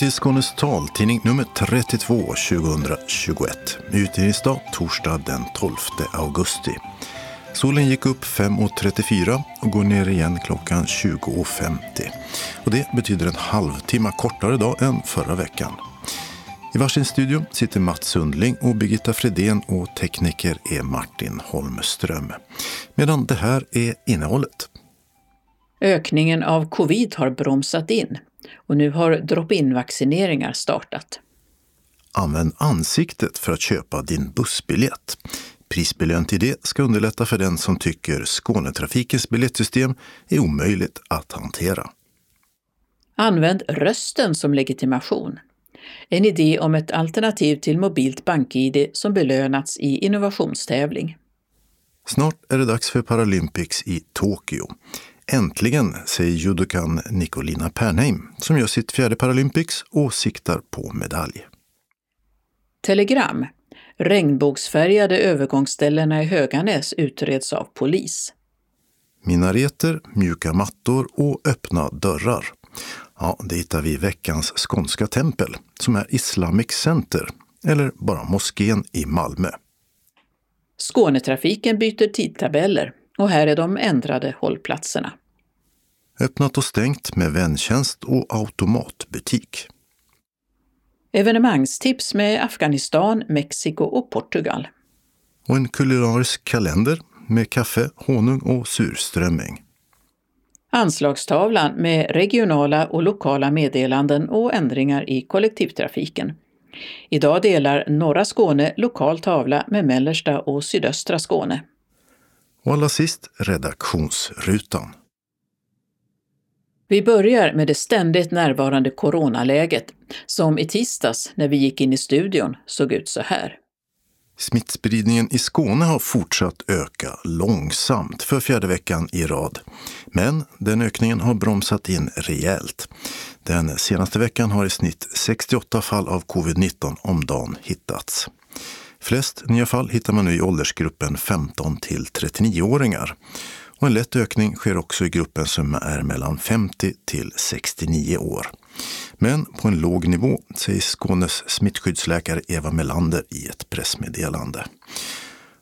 Välkommen till Skånes taltidning nummer 32 2021. Utgivningsdag torsdag den 12 augusti. Solen gick upp 5.34 och går ner igen klockan 20.50. Och det betyder en halvtimme kortare dag än förra veckan. I varsin studio sitter Mats Sundling och Birgitta Fredén och tekniker är Martin Holmström. Medan det här är innehållet. Ökningen av covid har bromsat in och nu har drop-in-vaccineringar startat. Använd ansiktet för att köpa din bussbiljett. Prisbelön till det ska underlätta för den som tycker Skånetrafikens biljettsystem är omöjligt att hantera. Använd rösten som legitimation. En idé om ett alternativ till mobilt bank-id som belönats i innovationstävling. Snart är det dags för Paralympics i Tokyo. Äntligen, säger judokan Nicolina Pernheim som gör sitt fjärde Paralympics och siktar på medalj. Telegram. Regnbågsfärgade övergångsställena i Höganäs utreds av polis. Minareter, mjuka mattor och öppna dörrar. Ja, det hittar vi i veckans skånska tempel som är Islamic Center, eller bara moskén i Malmö. Skånetrafiken byter tidtabeller och här är de ändrade hållplatserna. Öppnat och stängt med väntjänst och automatbutik. Evenemangstips med Afghanistan, Mexiko och Portugal. Och en kulinarisk kalender med kaffe, honung och surströmming. Anslagstavlan med regionala och lokala meddelanden och ändringar i kollektivtrafiken. Idag delar norra Skåne lokal tavla med mellersta och sydöstra Skåne. Och allra sist redaktionsrutan. Vi börjar med det ständigt närvarande coronaläget, som i tisdags när vi gick in i studion såg ut så här. Smittspridningen i Skåne har fortsatt öka långsamt för fjärde veckan i rad. Men den ökningen har bromsat in rejält. Den senaste veckan har i snitt 68 fall av covid-19 om dagen hittats. Flest nya fall hittar man nu i åldersgruppen 15 till 39-åringar. Och en lätt ökning sker också i gruppen som är mellan 50 till 69 år. Men på en låg nivå, säger Skånes smittskyddsläkare Eva Melander i ett pressmeddelande.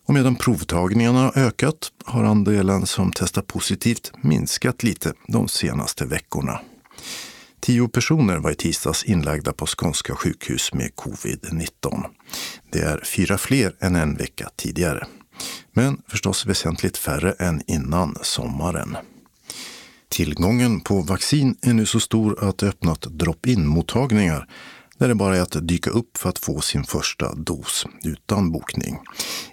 Och medan provtagningarna har ökat har andelen som testar positivt minskat lite de senaste veckorna. Tio personer var i tisdags inlagda på skånska sjukhus med covid-19. Det är fyra fler än en vecka tidigare. Men förstås väsentligt färre än innan sommaren. Tillgången på vaccin är nu så stor att det öppnat drop-in-mottagningar där det bara är att dyka upp för att få sin första dos utan bokning.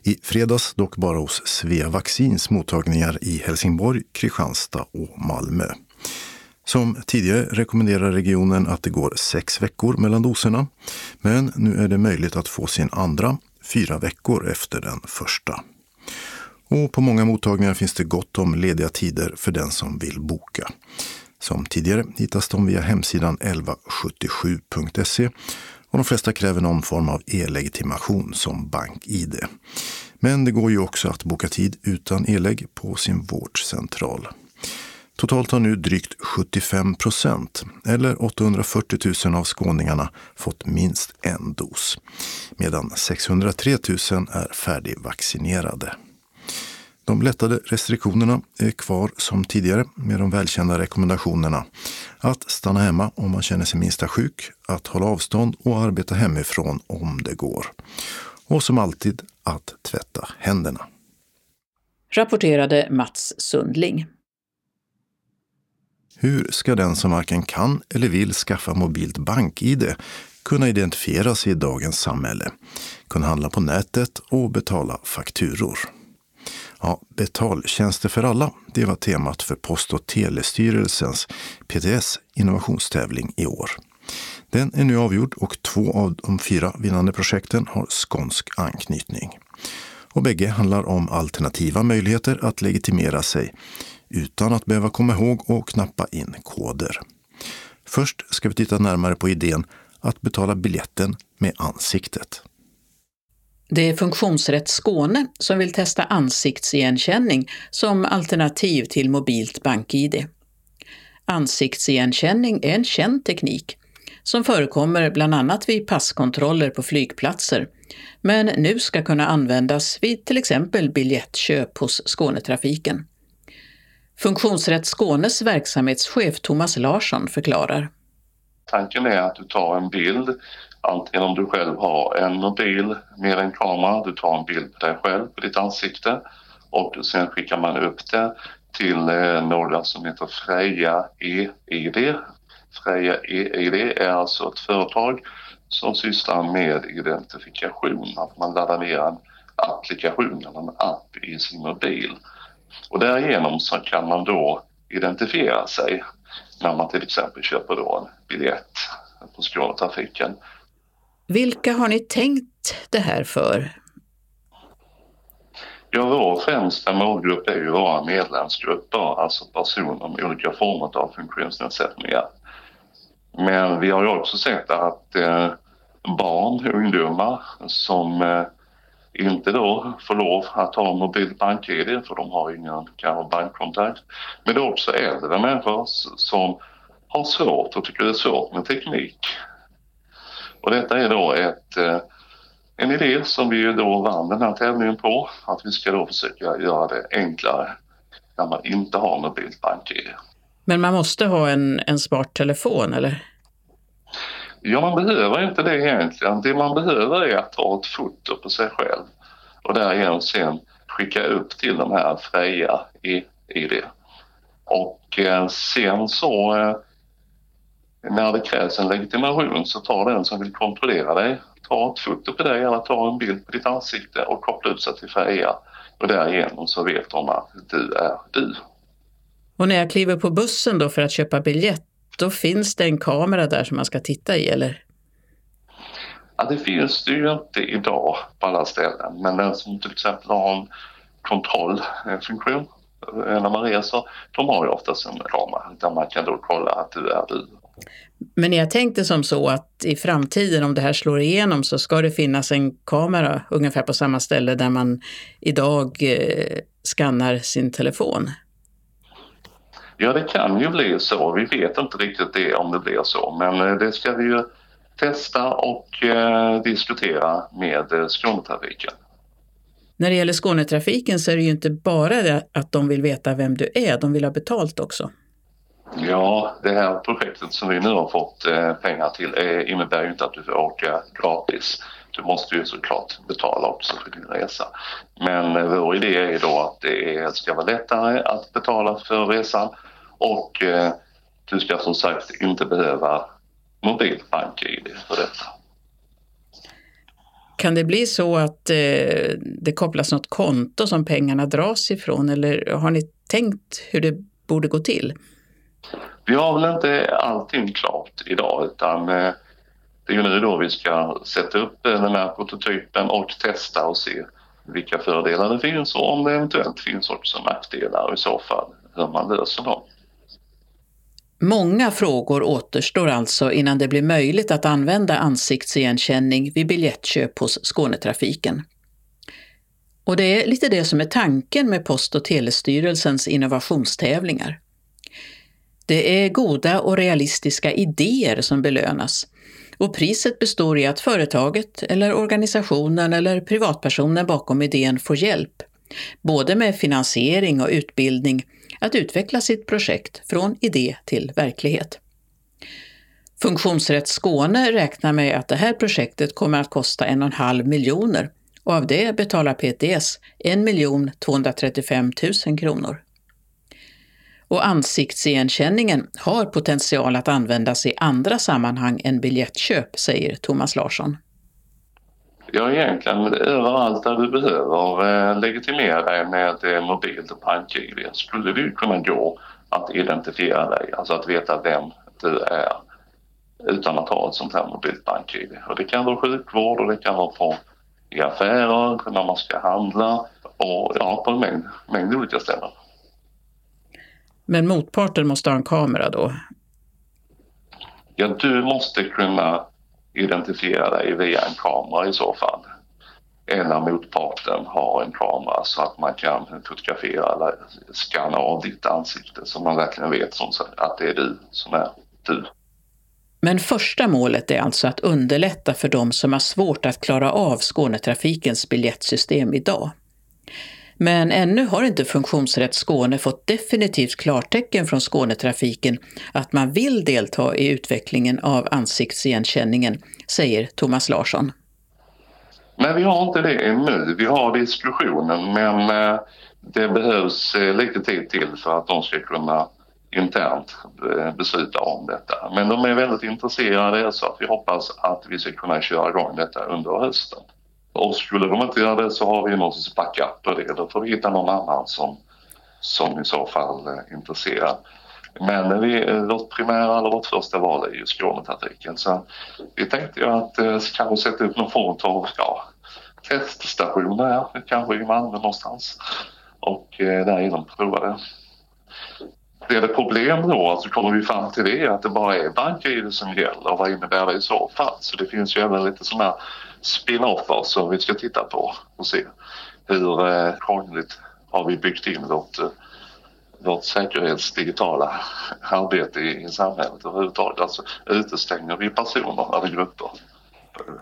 I fredags dock bara hos Svea Vaccins mottagningar i Helsingborg, Kristianstad och Malmö. Som tidigare rekommenderar regionen att det går sex veckor mellan doserna. Men nu är det möjligt att få sin andra fyra veckor efter den första. Och på många mottagningar finns det gott om lediga tider för den som vill boka. Som tidigare hittas de via hemsidan 1177.se och de flesta kräver någon form av e-legitimation som BankID. Men det går ju också att boka tid utan e-lägg på sin vårdcentral. Totalt har nu drygt 75 procent, eller 840 000 av skåningarna, fått minst en dos. Medan 603 000 är färdigvaccinerade. De lättade restriktionerna är kvar som tidigare med de välkända rekommendationerna att stanna hemma om man känner sig minsta sjuk, att hålla avstånd och arbeta hemifrån om det går. Och som alltid att tvätta händerna. Rapporterade Mats Sundling. Hur ska den som varken kan eller vill skaffa mobilt bank-id kunna identifiera sig i dagens samhälle, kunna handla på nätet och betala fakturor? Ja, betaltjänster för alla, det var temat för Post och telestyrelsens PTS innovationstävling i år. Den är nu avgjord och två av de fyra vinnande projekten har skånsk anknytning. Och bägge handlar om alternativa möjligheter att legitimera sig utan att behöva komma ihåg och knappa in koder. Först ska vi titta närmare på idén att betala biljetten med ansiktet. Det är Funktionsrätt Skåne som vill testa ansiktsigenkänning som alternativ till mobilt bank-id. Ansiktsigenkänning är en känd teknik som förekommer bland annat vid passkontroller på flygplatser, men nu ska kunna användas vid till exempel biljettköp hos Skånetrafiken. Funktionsrätt Skånes verksamhetschef Thomas Larsson förklarar. Tanken är att du tar en bild, antingen om du själv har en mobil med en kamera, du tar en bild på dig själv, på ditt ansikte och sen skickar man upp det till eh, några som heter Freja EID. Freja EID är alltså ett företag som sysslar med identifikation, att man laddar ner en applikation eller en app i sin mobil. Och därigenom så kan man då identifiera sig när man till exempel köper då en biljett på Skånetrafiken. Vilka har ni tänkt det här för? Ja, vår främsta målgrupp är ju våra medlemsgrupper, alltså personer med olika former av funktionsnedsättningar. Men vi har ju också sett att eh, barn och ungdomar som eh, inte då får lov att ha mobilt bank-id för de har ingen kanske bankkontakt. Men det är också äldre människor som har svårt och tycker det är svårt med teknik. Och detta är då ett, eh, en idé som vi då vann den här tävlingen på, att vi ska då försöka göra det enklare när man inte har mobilt bank-id. Men man måste ha en, en smart telefon eller? Ja, man behöver inte det egentligen. Det man behöver är att ta ett foto på sig själv och därigenom sen skicka upp till de här Freja ID. Och eh, sen så eh, när det krävs en legitimation så tar den som vill kontrollera dig, ta ett foto på dig eller ta en bild på ditt ansikte och koppla ut sig till Freja. Och därigenom så vet de att du är du. Och när jag kliver på bussen då för att köpa biljett, då finns det en kamera där som man ska titta i eller? Ja, det finns det ju inte idag på alla ställen, men den som till exempel har en kontrollfunktion eh, när man reser, de har ju oftast en kamera där man kan då kolla att du är du. Men jag tänkte som så att i framtiden, om det här slår igenom, så ska det finnas en kamera ungefär på samma ställe där man idag eh, skannar sin telefon. Ja, det kan ju bli så. Vi vet inte riktigt det om det blir så, men eh, det ska vi ju testa och eh, diskutera med eh, Skånetrafiken. När det gäller Skånetrafiken så är det ju inte bara det att de vill veta vem du är, de vill ha betalt också. Ja, det här projektet som vi nu har fått eh, pengar till eh, innebär ju inte att du får åka gratis. Du måste ju såklart betala också för din resa. Men eh, vår idé är då att det ska vara lättare att betala för resan och du ska som sagt inte behöva mobilt bank-id för detta. Kan det bli så att det kopplas något konto som pengarna dras ifrån eller har ni tänkt hur det borde gå till? Vi har väl inte allting klart idag utan eh, det är ju nu då vi ska sätta upp eh, den här prototypen och testa och se vilka fördelar det finns och om det eventuellt finns också nackdelar och i så fall hur man löser dem. Många frågor återstår alltså innan det blir möjligt att använda ansiktsigenkänning vid biljettköp hos Skånetrafiken. Och det är lite det som är tanken med Post och telestyrelsens innovationstävlingar. Det är goda och realistiska idéer som belönas och priset består i att företaget eller organisationen eller privatpersonen bakom idén får hjälp, både med finansiering och utbildning, att utveckla sitt projekt från idé till verklighet. Funktionsrätt Skåne räknar med att det här projektet kommer att kosta en och en halv miljoner och av det betalar PTS 1 235 000 kronor. Och ansiktsigenkänningen har potential att användas i andra sammanhang än biljettköp, säger Thomas Larsson. Ja, egentligen överallt där du behöver eh, legitimera dig med eh, mobilt och bank-id skulle det ju kunna gå att identifiera dig, alltså att veta vem du är utan att ha ett sånt här mobilt bank-id. Och det kan vara sjukvård och det kan vara på, i affärer, när man ska handla och ja, på en mängd, mängd olika ställen. Men motparten måste ha en kamera då? Ja, du måste kunna identifiera dig via en kamera i så fall. Eller motparten har en kamera så att man kan fotografera eller skanna av ditt ansikte så man verkligen vet som att det är du som är du. Men första målet är alltså att underlätta för de som har svårt att klara av Skånetrafikens biljettsystem idag. Men ännu har inte Funktionsrätt Skåne fått definitivt klartecken från Skånetrafiken att man vill delta i utvecklingen av ansiktsigenkänningen, säger Thomas Larsson. Nej, vi har inte det ännu. Vi har diskussionen men eh, det behövs eh, lite tid till för att de ska kunna internt eh, besluta om detta. Men de är väldigt intresserade så att vi hoppas att vi ska kunna köra igång detta under hösten. Och skulle de inte göra det så har vi någon sorts backup på det. Då får vi hitta någon annan som, som i så fall eh, är intresserad. Men vi, eh, vårt primära eller vårt första val är ju Skånetrafiken så vi tänkte ju att eh, kanske sätta upp någon form av ja, teststation där, kanske i Malmö någonstans och eh, därigenom prova det. Blir det problem då så kommer vi fram till det att det bara är bank-id som gäller. Vad innebär det i så fall? Så det finns ju även lite sådana spin-offer alltså, som vi ska titta på och se hur eh, krångligt har vi byggt in vårt, eh, vårt säkerhetsdigitala arbete i, i samhället överhuvudtaget. Alltså utestänger vi personer eller grupper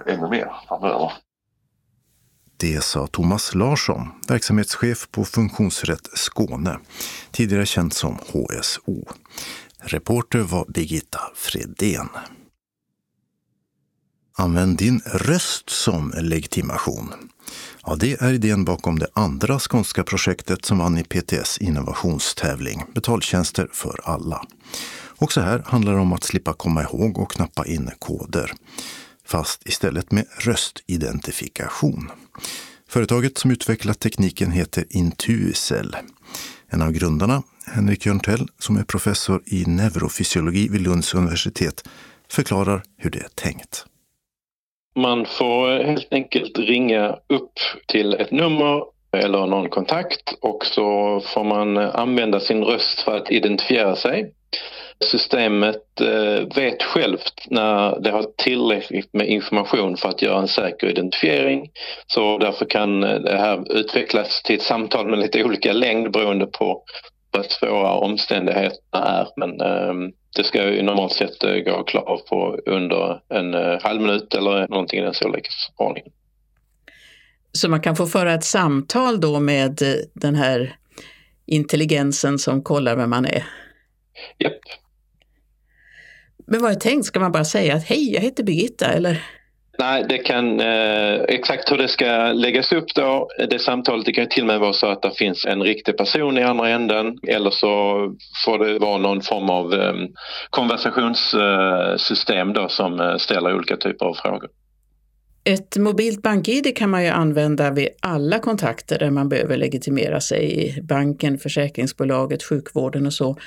ännu mer framöver. Det sa Thomas Larsson, verksamhetschef på Funktionsrätt Skåne, tidigare känd som HSO. Reporter var Birgitta Fredén. Använd din röst som legitimation. Ja, det är idén bakom det andra skånska projektet som vann i PTS innovationstävling Betaltjänster för alla. Också här handlar det om att slippa komma ihåg och knappa in koder fast istället med röstidentifikation. Företaget som utvecklat tekniken heter Intuicell. En av grundarna, Henrik Jörntell, som är professor i neurofysiologi vid Lunds universitet, förklarar hur det är tänkt. Man får helt enkelt ringa upp till ett nummer eller någon kontakt och så får man använda sin röst för att identifiera sig. Systemet eh, vet självt när det har tillräckligt med information för att göra en säker identifiering. Så därför kan eh, det här utvecklas till ett samtal med lite olika längd beroende på vad svåra omständigheterna är. Men ehm, det ska ju normalt sett eh, gå klar på under en eh, halv minut eller någonting i den storleksordningen. Så man kan få föra ett samtal då med den här intelligensen som kollar vem man är? Japp, men vad är tänkt? Ska man bara säga att hej, jag heter Birgitta eller? Nej, det kan eh, exakt hur det ska läggas upp då. Det samtalet det kan till och med vara så att det finns en riktig person i andra änden eller så får det vara någon form av eh, konversationssystem då som eh, ställer olika typer av frågor. Ett mobilt bank-id kan man ju använda vid alla kontakter där man behöver legitimera sig i banken, försäkringsbolaget, sjukvården och så.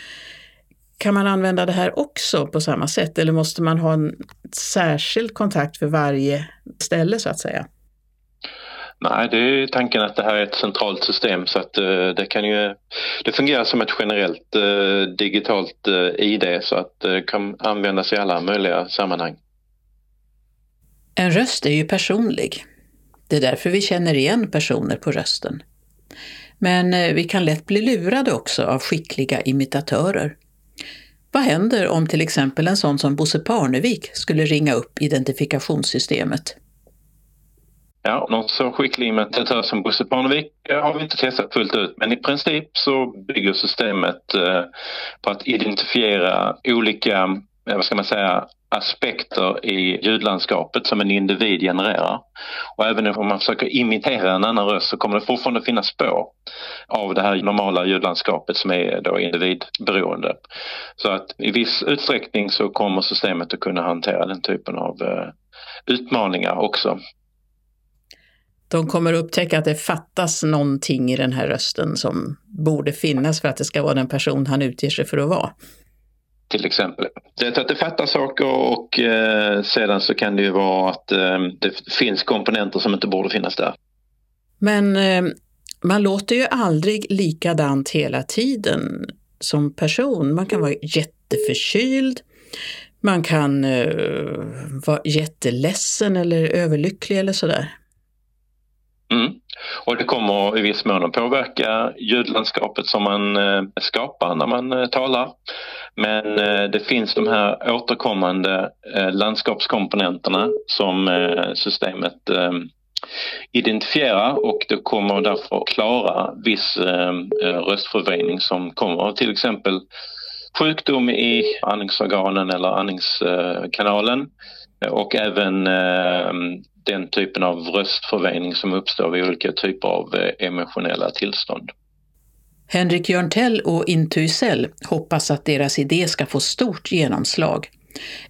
Kan man använda det här också på samma sätt eller måste man ha en särskild kontakt för varje ställe så att säga? Nej, det är tanken att det här är ett centralt system så att uh, det kan ju det fungerar som ett generellt uh, digitalt uh, ID så att det kan användas i alla möjliga sammanhang. En röst är ju personlig. Det är därför vi känner igen personer på rösten. Men vi kan lätt bli lurade också av skickliga imitatörer. Vad händer om till exempel en sån som Bosse Parnevik skulle ringa upp identifikationssystemet? Ja, någon så skicklig imitatör som Bosse Parnevik eh, har vi inte testat fullt ut men i princip så bygger systemet eh, på att identifiera olika, eh, vad ska man säga, aspekter i ljudlandskapet som en individ genererar. Och även om man försöker imitera en annan röst så kommer det fortfarande finnas spår av det här normala ljudlandskapet som är då individberoende. Så att i viss utsträckning så kommer systemet att kunna hantera den typen av eh, utmaningar också. De kommer upptäcka att det fattas någonting i den här rösten som borde finnas för att det ska vara den person han utger sig för att vara till exempel. Det att det fattas saker och eh, sedan så kan det ju vara att eh, det finns komponenter som inte borde finnas där. Men eh, man låter ju aldrig likadant hela tiden som person. Man kan vara jätteförkyld, man kan eh, vara jätteledsen eller överlycklig eller sådär. Mm. Och det kommer i viss mån att påverka ljudlandskapet som man eh, skapar när man eh, talar. Men eh, det finns de här återkommande landskapskomponenterna som systemet identifierar och det kommer därför klara viss röstförvrängning som kommer till exempel sjukdom i andningsorganen eller andningskanalen och även den typen av röstförväning som uppstår vid olika typer av emotionella tillstånd. Henrik Jörntell och Intuicell hoppas att deras idé ska få stort genomslag,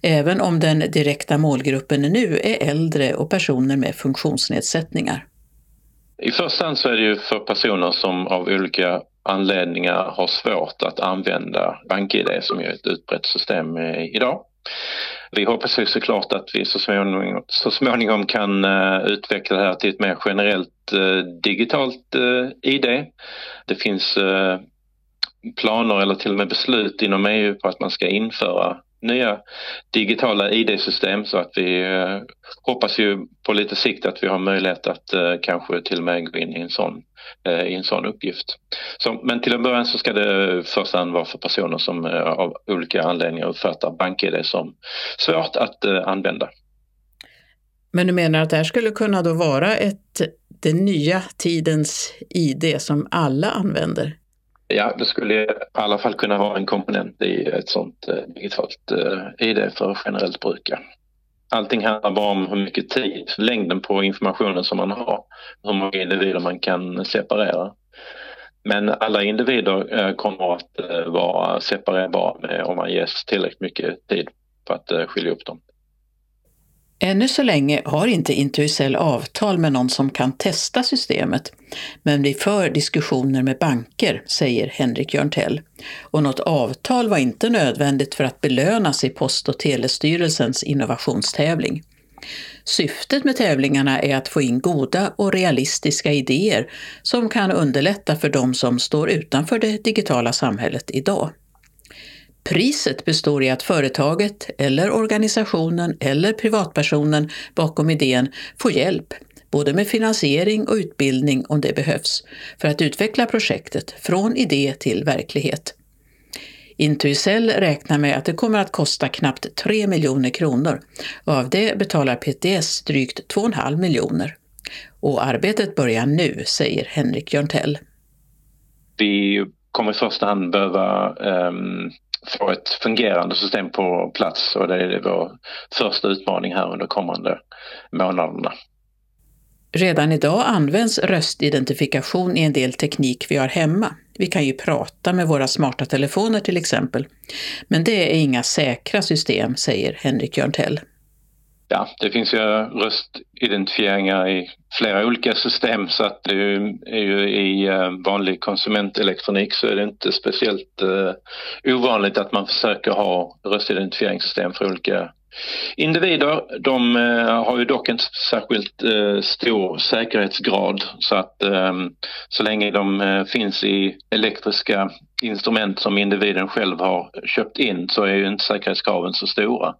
även om den direkta målgruppen nu är äldre och personer med funktionsnedsättningar. I första hand så är det ju för personer som av olika anledningar har svårt att använda BankID som är ett utbrett system idag. Vi hoppas ju såklart att vi så småningom, så småningom kan uh, utveckla det här till ett mer generellt uh, digitalt eh, uh, ID. Det finns planer eller till och med beslut inom EU på att man ska införa nya digitala ID-system så att vi eh, hoppas ju på lite sikt att vi har möjlighet att eh, kanske till och med gå in i en sån, eh, i en sån uppgift. Så, men till en början så ska det först hand vara för personer som eh, av olika anledningar uppfattar bank-id som svårt att eh, använda. Men du menar att det här skulle kunna då vara ett, den nya tidens ID som alla använder? Ja, det skulle i alla fall kunna vara en komponent i ett sånt eh, digitalt eh, ID för generellt bruk. Allting handlar bara om hur mycket tid, längden på informationen som man har, hur många individer man kan separera. Men alla individer eh, kommer att vara separerbara om man ges tillräckligt mycket tid för att skilja upp dem. Ännu så länge har inte Intuicell avtal med någon som kan testa systemet, men vi för diskussioner med banker, säger Henrik Jörntell. Och något avtal var inte nödvändigt för att belönas i Post och telestyrelsens innovationstävling. Syftet med tävlingarna är att få in goda och realistiska idéer som kan underlätta för de som står utanför det digitala samhället idag. Priset består i att företaget eller organisationen eller privatpersonen bakom idén får hjälp, både med finansiering och utbildning om det behövs, för att utveckla projektet från idé till verklighet. Intuicell räknar med att det kommer att kosta knappt 3 miljoner kronor och av det betalar PTS drygt 2,5 miljoner. Och arbetet börjar nu, säger Henrik Jörntell. Vi kommer i första hand behöva um få ett fungerande system på plats och det är vår första utmaning här under kommande månaderna. Redan idag används röstidentifikation i en del teknik vi har hemma. Vi kan ju prata med våra smarta telefoner till exempel. Men det är inga säkra system, säger Henrik Jörntell ja, det finns ju röstidentifieringar i flera olika system så att det är ju i eh, vanlig konsumentelektronik så är det inte speciellt uh, ovanligt att man försöker ha röstidentifieringssystem för olika individer. De eh, har ju dock inte särskilt stor säkerhetsgrad så att ehm, så länge de finns i elektriska instrument som individen själv har köpt in så är ju inte säkerhetskraven så stora.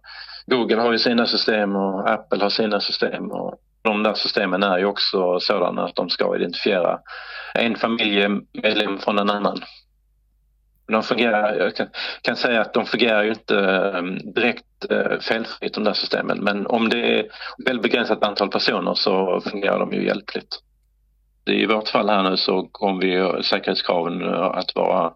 Google har ju sina system och Apple har sina system och de där systemen är ju också sådana att de ska identifiera en familjemedlem från en annan. De fungerar, jag kan, kan säga att de fungerar ju inte ehm, direkt eh, felfritt de där systemen men om det är väl begränsat antal personer så fungerar de ju hjälpligt. I vårt fall här nu så kommer vi säkerhetskraven att vara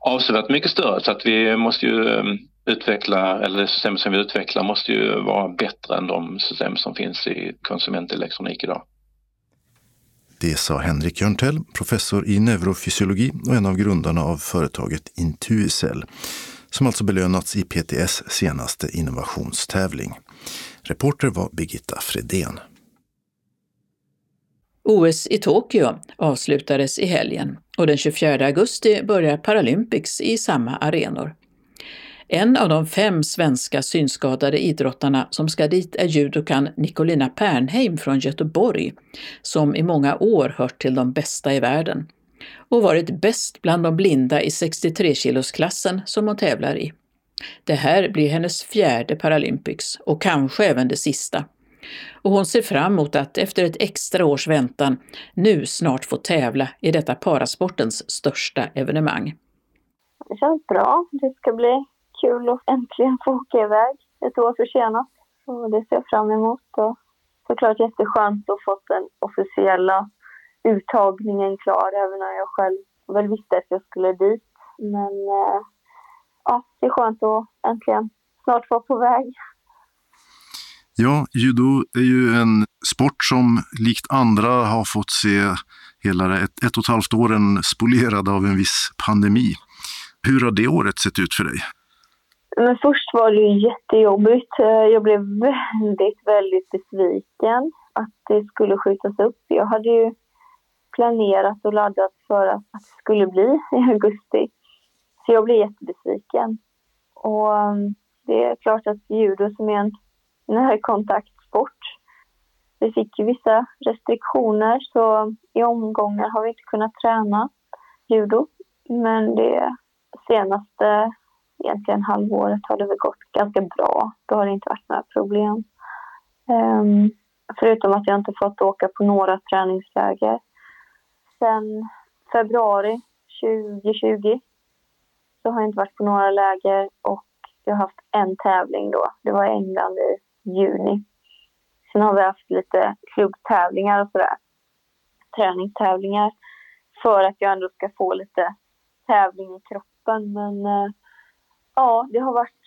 avsevärt mycket större så att vi måste ju ehm, ehm, utveckla, eller det system som vi utvecklar måste ju vara bättre än de system som finns i konsumentelektronik idag. Det sa Henrik Jörntell, professor i neurofysiologi och en av grundarna av företaget Intuicell, som alltså belönats i PTS senaste innovationstävling. Reporter var Birgitta Fredén. OS i Tokyo avslutades i helgen och den 24 augusti börjar Paralympics i samma arenor. En av de fem svenska synskadade idrottarna som ska dit är judokan Nicolina Pernheim från Göteborg, som i många år hört till de bästa i världen och varit bäst bland de blinda i 63-kilosklassen som hon tävlar i. Det här blir hennes fjärde Paralympics och kanske även det sista. Och hon ser fram emot att efter ett extra års väntan nu snart få tävla i detta parasportens största evenemang. det känns bra. Det ska bli kul att äntligen få åka iväg ett år försenat. Och det ser jag fram emot. Och såklart jätteskönt att få den officiella uttagningen klar även när jag själv väl visste att jag skulle dit. Men eh, ja, det är skönt att äntligen snart vara på väg. Ja, judo är ju en sport som likt andra har fått se hela ett, ett och ett halvt åren spolierad av en viss pandemi. Hur har det året sett ut för dig? Men först var det jättejobbigt. Eh, jag blev väldigt, väldigt besviken att det skulle skjutas upp. Jag hade ju planerat och laddat för att det skulle bli i augusti. Så jag blev jättebesviken. Och mm, det är klart att judo som är en närkontaktsport, vi fick ju vissa restriktioner så i omgångar har vi inte kunnat träna judo. Men det senaste egentligen halvåret har det väl gått ganska bra. Då har det inte varit några problem. Um, förutom att jag inte fått åka på några träningsläger. Sen februari 2020 så har jag inte varit på några läger och jag har haft en tävling då. Det var i England i juni. Sen har vi haft lite klubbtävlingar och sådär. Träningstävlingar för att jag ändå ska få lite tävling i kroppen. Men eh, ja, det har varit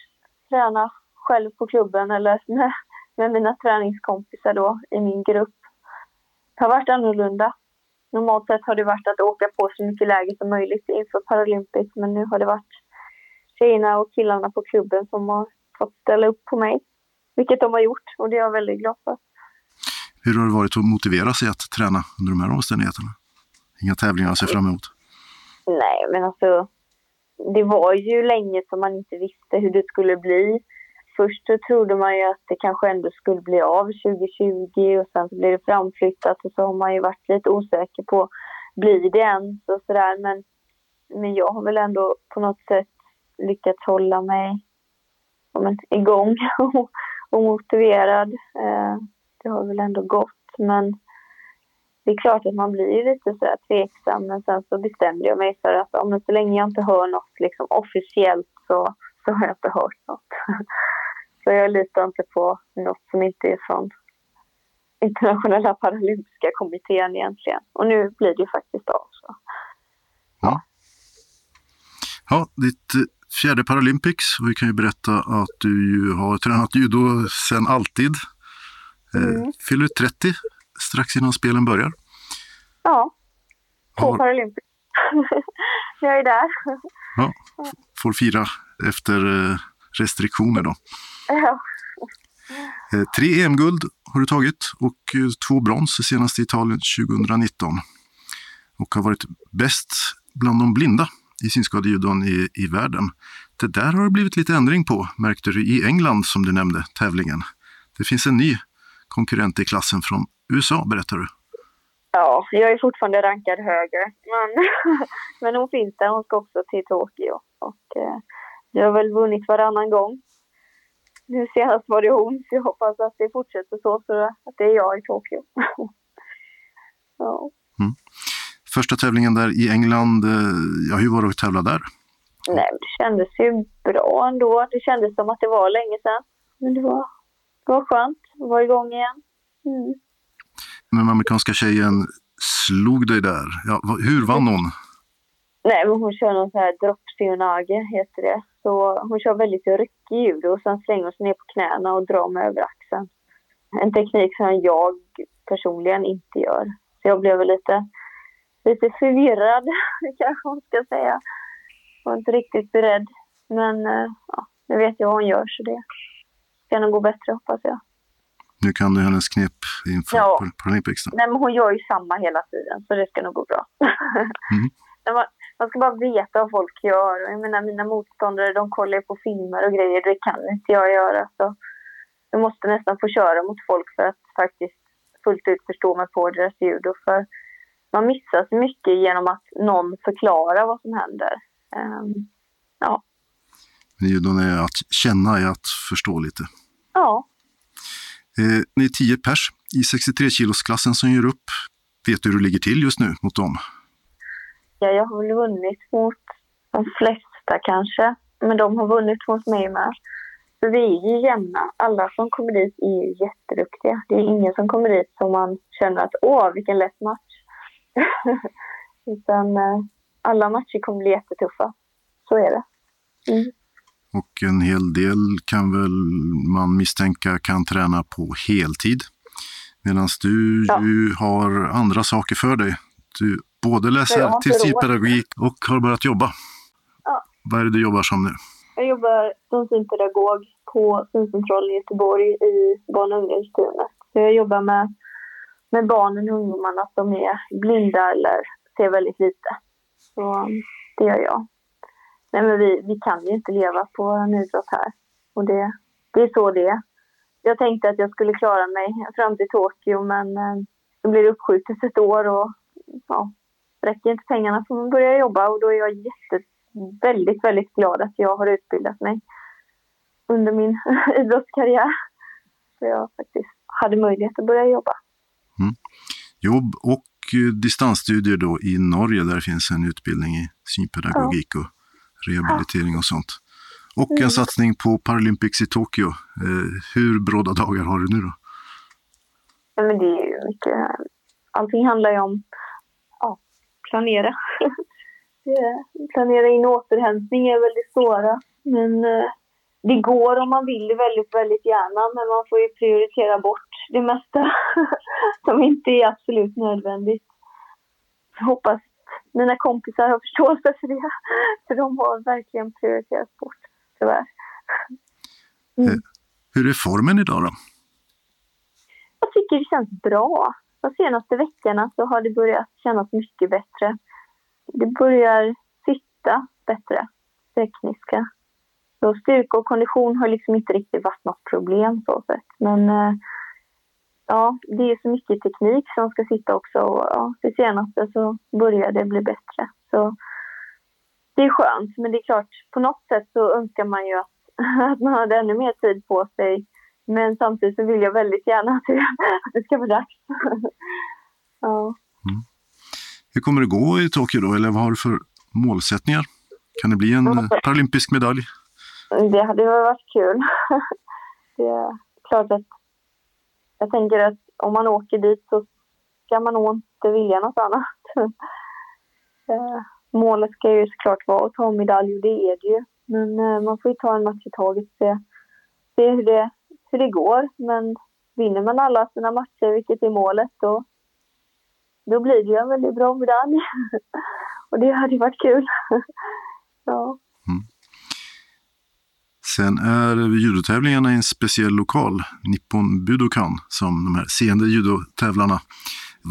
träna själv på klubben eller med, med mina träningskompisar då i min grupp. Det har varit annorlunda. Normalt sett har det varit att åka på så mycket läger som möjligt inför Paralympics men nu har det varit tjejerna och killarna på klubben som har fått ställa upp på mig. Vilket de har gjort och det är jag väldigt glad för. Hur har det varit att motivera sig att träna under de här omständigheterna? Inga tävlingar att se fram emot? Nej, men alltså det var ju länge som man inte visste hur det skulle bli. Först så trodde man ju att det kanske ändå skulle bli av 2020 och sen så blev det framflyttat och så har man ju varit lite osäker på blir det ens och sådär. Men, men jag har väl ändå på något sätt lyckats hålla mig men, igång och, och motiverad. Eh, det har väl ändå gått men det är klart att man blir lite så här tveksam men sen så bestämde jag mig för att om så länge jag inte hör något liksom officiellt så, så har jag inte hört något. så jag litar inte på något som inte är från internationella paralympiska kommittén egentligen. Och nu blir det ju faktiskt av. Så. Ja. ja, ditt eh, fjärde Paralympics och vi kan ju berätta att du har tränat judo sedan alltid. Eh, mm. Fyller 30 strax innan spelen börjar? Ja, på ja. Paralympics. jag är där. Ja, får fira efter eh, restriktioner då. Ja. Eh, tre EM-guld har du tagit och eh, två brons senast i Italien 2019. Och har varit bäst bland de blinda i synskadejudon i, i världen. Det där har det blivit lite ändring på, märkte du i England som du nämnde, tävlingen. Det finns en ny konkurrent i klassen från USA, berättar du. Ja, jag är fortfarande rankad högre. Men, men hon finns där. Hon ska också till Tokyo. Och eh, jag har väl vunnit varannan gång. Nu senast var det hon, så jag hoppas att det fortsätter så, så att det är jag i Tokyo. ja. Mm. Första tävlingen där i England, eh, ja, hur var det att tävla där? Nej, det kändes ju bra ändå. Det kändes som att det var länge sedan. Men det var, det var skönt att vara igång igen. Mm den amerikanska tjejen slog dig där. Ja, hur vann hon? Nej, men hon kör någon sån här droppspionage, heter det. Så hon kör väldigt ryckig judo och sen slänger hon sig ner på knäna och drar mig över axeln. En teknik som jag personligen inte gör. Så jag blev lite, lite förvirrad, kanske man ska säga. Jag var inte riktigt beredd. Men eh, ja, nu vet jag vad hon gör så det ska nog gå bättre hoppas jag. Nu kan du hennes knep inför ja. Paralympics. Nej, men hon gör ju samma hela tiden, så det ska nog gå bra. mm. man, man, ska bara veta vad folk gör. Jag menar, mina motståndare de kollar på filmer och grejer. Det kan inte jag göra. Så jag måste nästan få köra mot folk för att faktiskt fullt ut förstå mig på deras judo. För man missar så mycket genom att någon förklarar vad som händer. Um, ja. Judon är att känna, är att förstå lite. Ja, Eh, ni är tio pers i 63 kilosklassen som gör upp. Vet du hur du ligger till just nu mot dem? Ja, jag har väl vunnit mot de flesta kanske. Men de har vunnit mot mig med. Så vi är ju jämna. Alla som kommer dit är ju jätteduktiga. Det är ingen som kommer dit som man känner att åh, vilken lätt match. Utan eh, alla matcher kommer bli jättetuffa. Så är det. Mm. Och en hel del kan väl man misstänka kan träna på heltid. Medan du ja. ju har andra saker för dig. Du både läser tillsynspedagogik och har börjat jobba. Ja. Vad är det du jobbar som nu? Jag jobbar som synpedagog på Syncentralen i Göteborg i barn och ungdomsteamet. Jag jobbar med, med barnen och ungdomarna som är blinda eller ser väldigt lite. Så det gör jag. Nej, men vi, vi kan ju inte leva på en idrott här. Och det, det är så det är. Jag tänkte att jag skulle klara mig fram till Tokyo, men eh, det blir uppskjutet ett år och ja, räcker inte pengarna får man börja jobba och då är jag jätte, väldigt, väldigt glad att jag har utbildat mig under min idrottskarriär. Så jag faktiskt hade möjlighet att börja jobba. Mm. Jobb och eh, distansstudier då i Norge där det finns en utbildning i synpedagogik ja. och rehabilitering och sånt. Och en mm. satsning på Paralympics i Tokyo. Eh, hur bråda dagar har du nu då? Ja, men det är ju mycket. Allting handlar ju om ja, planera. planera in återhämtning är väldigt svåra. Men eh, det går om man vill väldigt, väldigt gärna. Men man får ju prioritera bort det mesta som inte är absolut nödvändigt. Jag hoppas mina kompisar har förståelse för det. För de har verkligen prioriterat bort, tyvärr. Mm. Hur är formen idag då? Jag tycker det känns bra. De senaste veckorna så har det börjat kännas mycket bättre. Det börjar sitta bättre, tekniska. Så styrka och kondition har liksom inte riktigt varit något problem så sätt. Men eh, ja, det är så mycket teknik som ska sitta också och ja, det senaste så börjar det bli bättre. Så det är skönt, men det är klart på något sätt så önskar man ju att, att man hade ännu mer tid på sig. Men samtidigt så vill jag väldigt gärna att det, att det ska vara dags. ja. Mm. Hur kommer det gå i Tokyo då, eller vad har du för målsättningar? Kan det bli en mm. paralympisk medalj? Det hade varit kul. det är klart att jag tänker att om man åker dit så ska man nog inte vilja något annat. Eh, målet ska ju såklart vara att ta medalj och det är det ju. Men eh, man får ju ta en match i taget och se, se hur, det, hur det går. Men vinner man alla sina matcher, vilket är målet, då, då blir det ju en väldigt bra medalj. och det hade ju varit kul. ja. Sen är judotävlingarna i en speciell lokal, Nippon Budokan, som de här seende judotävlarna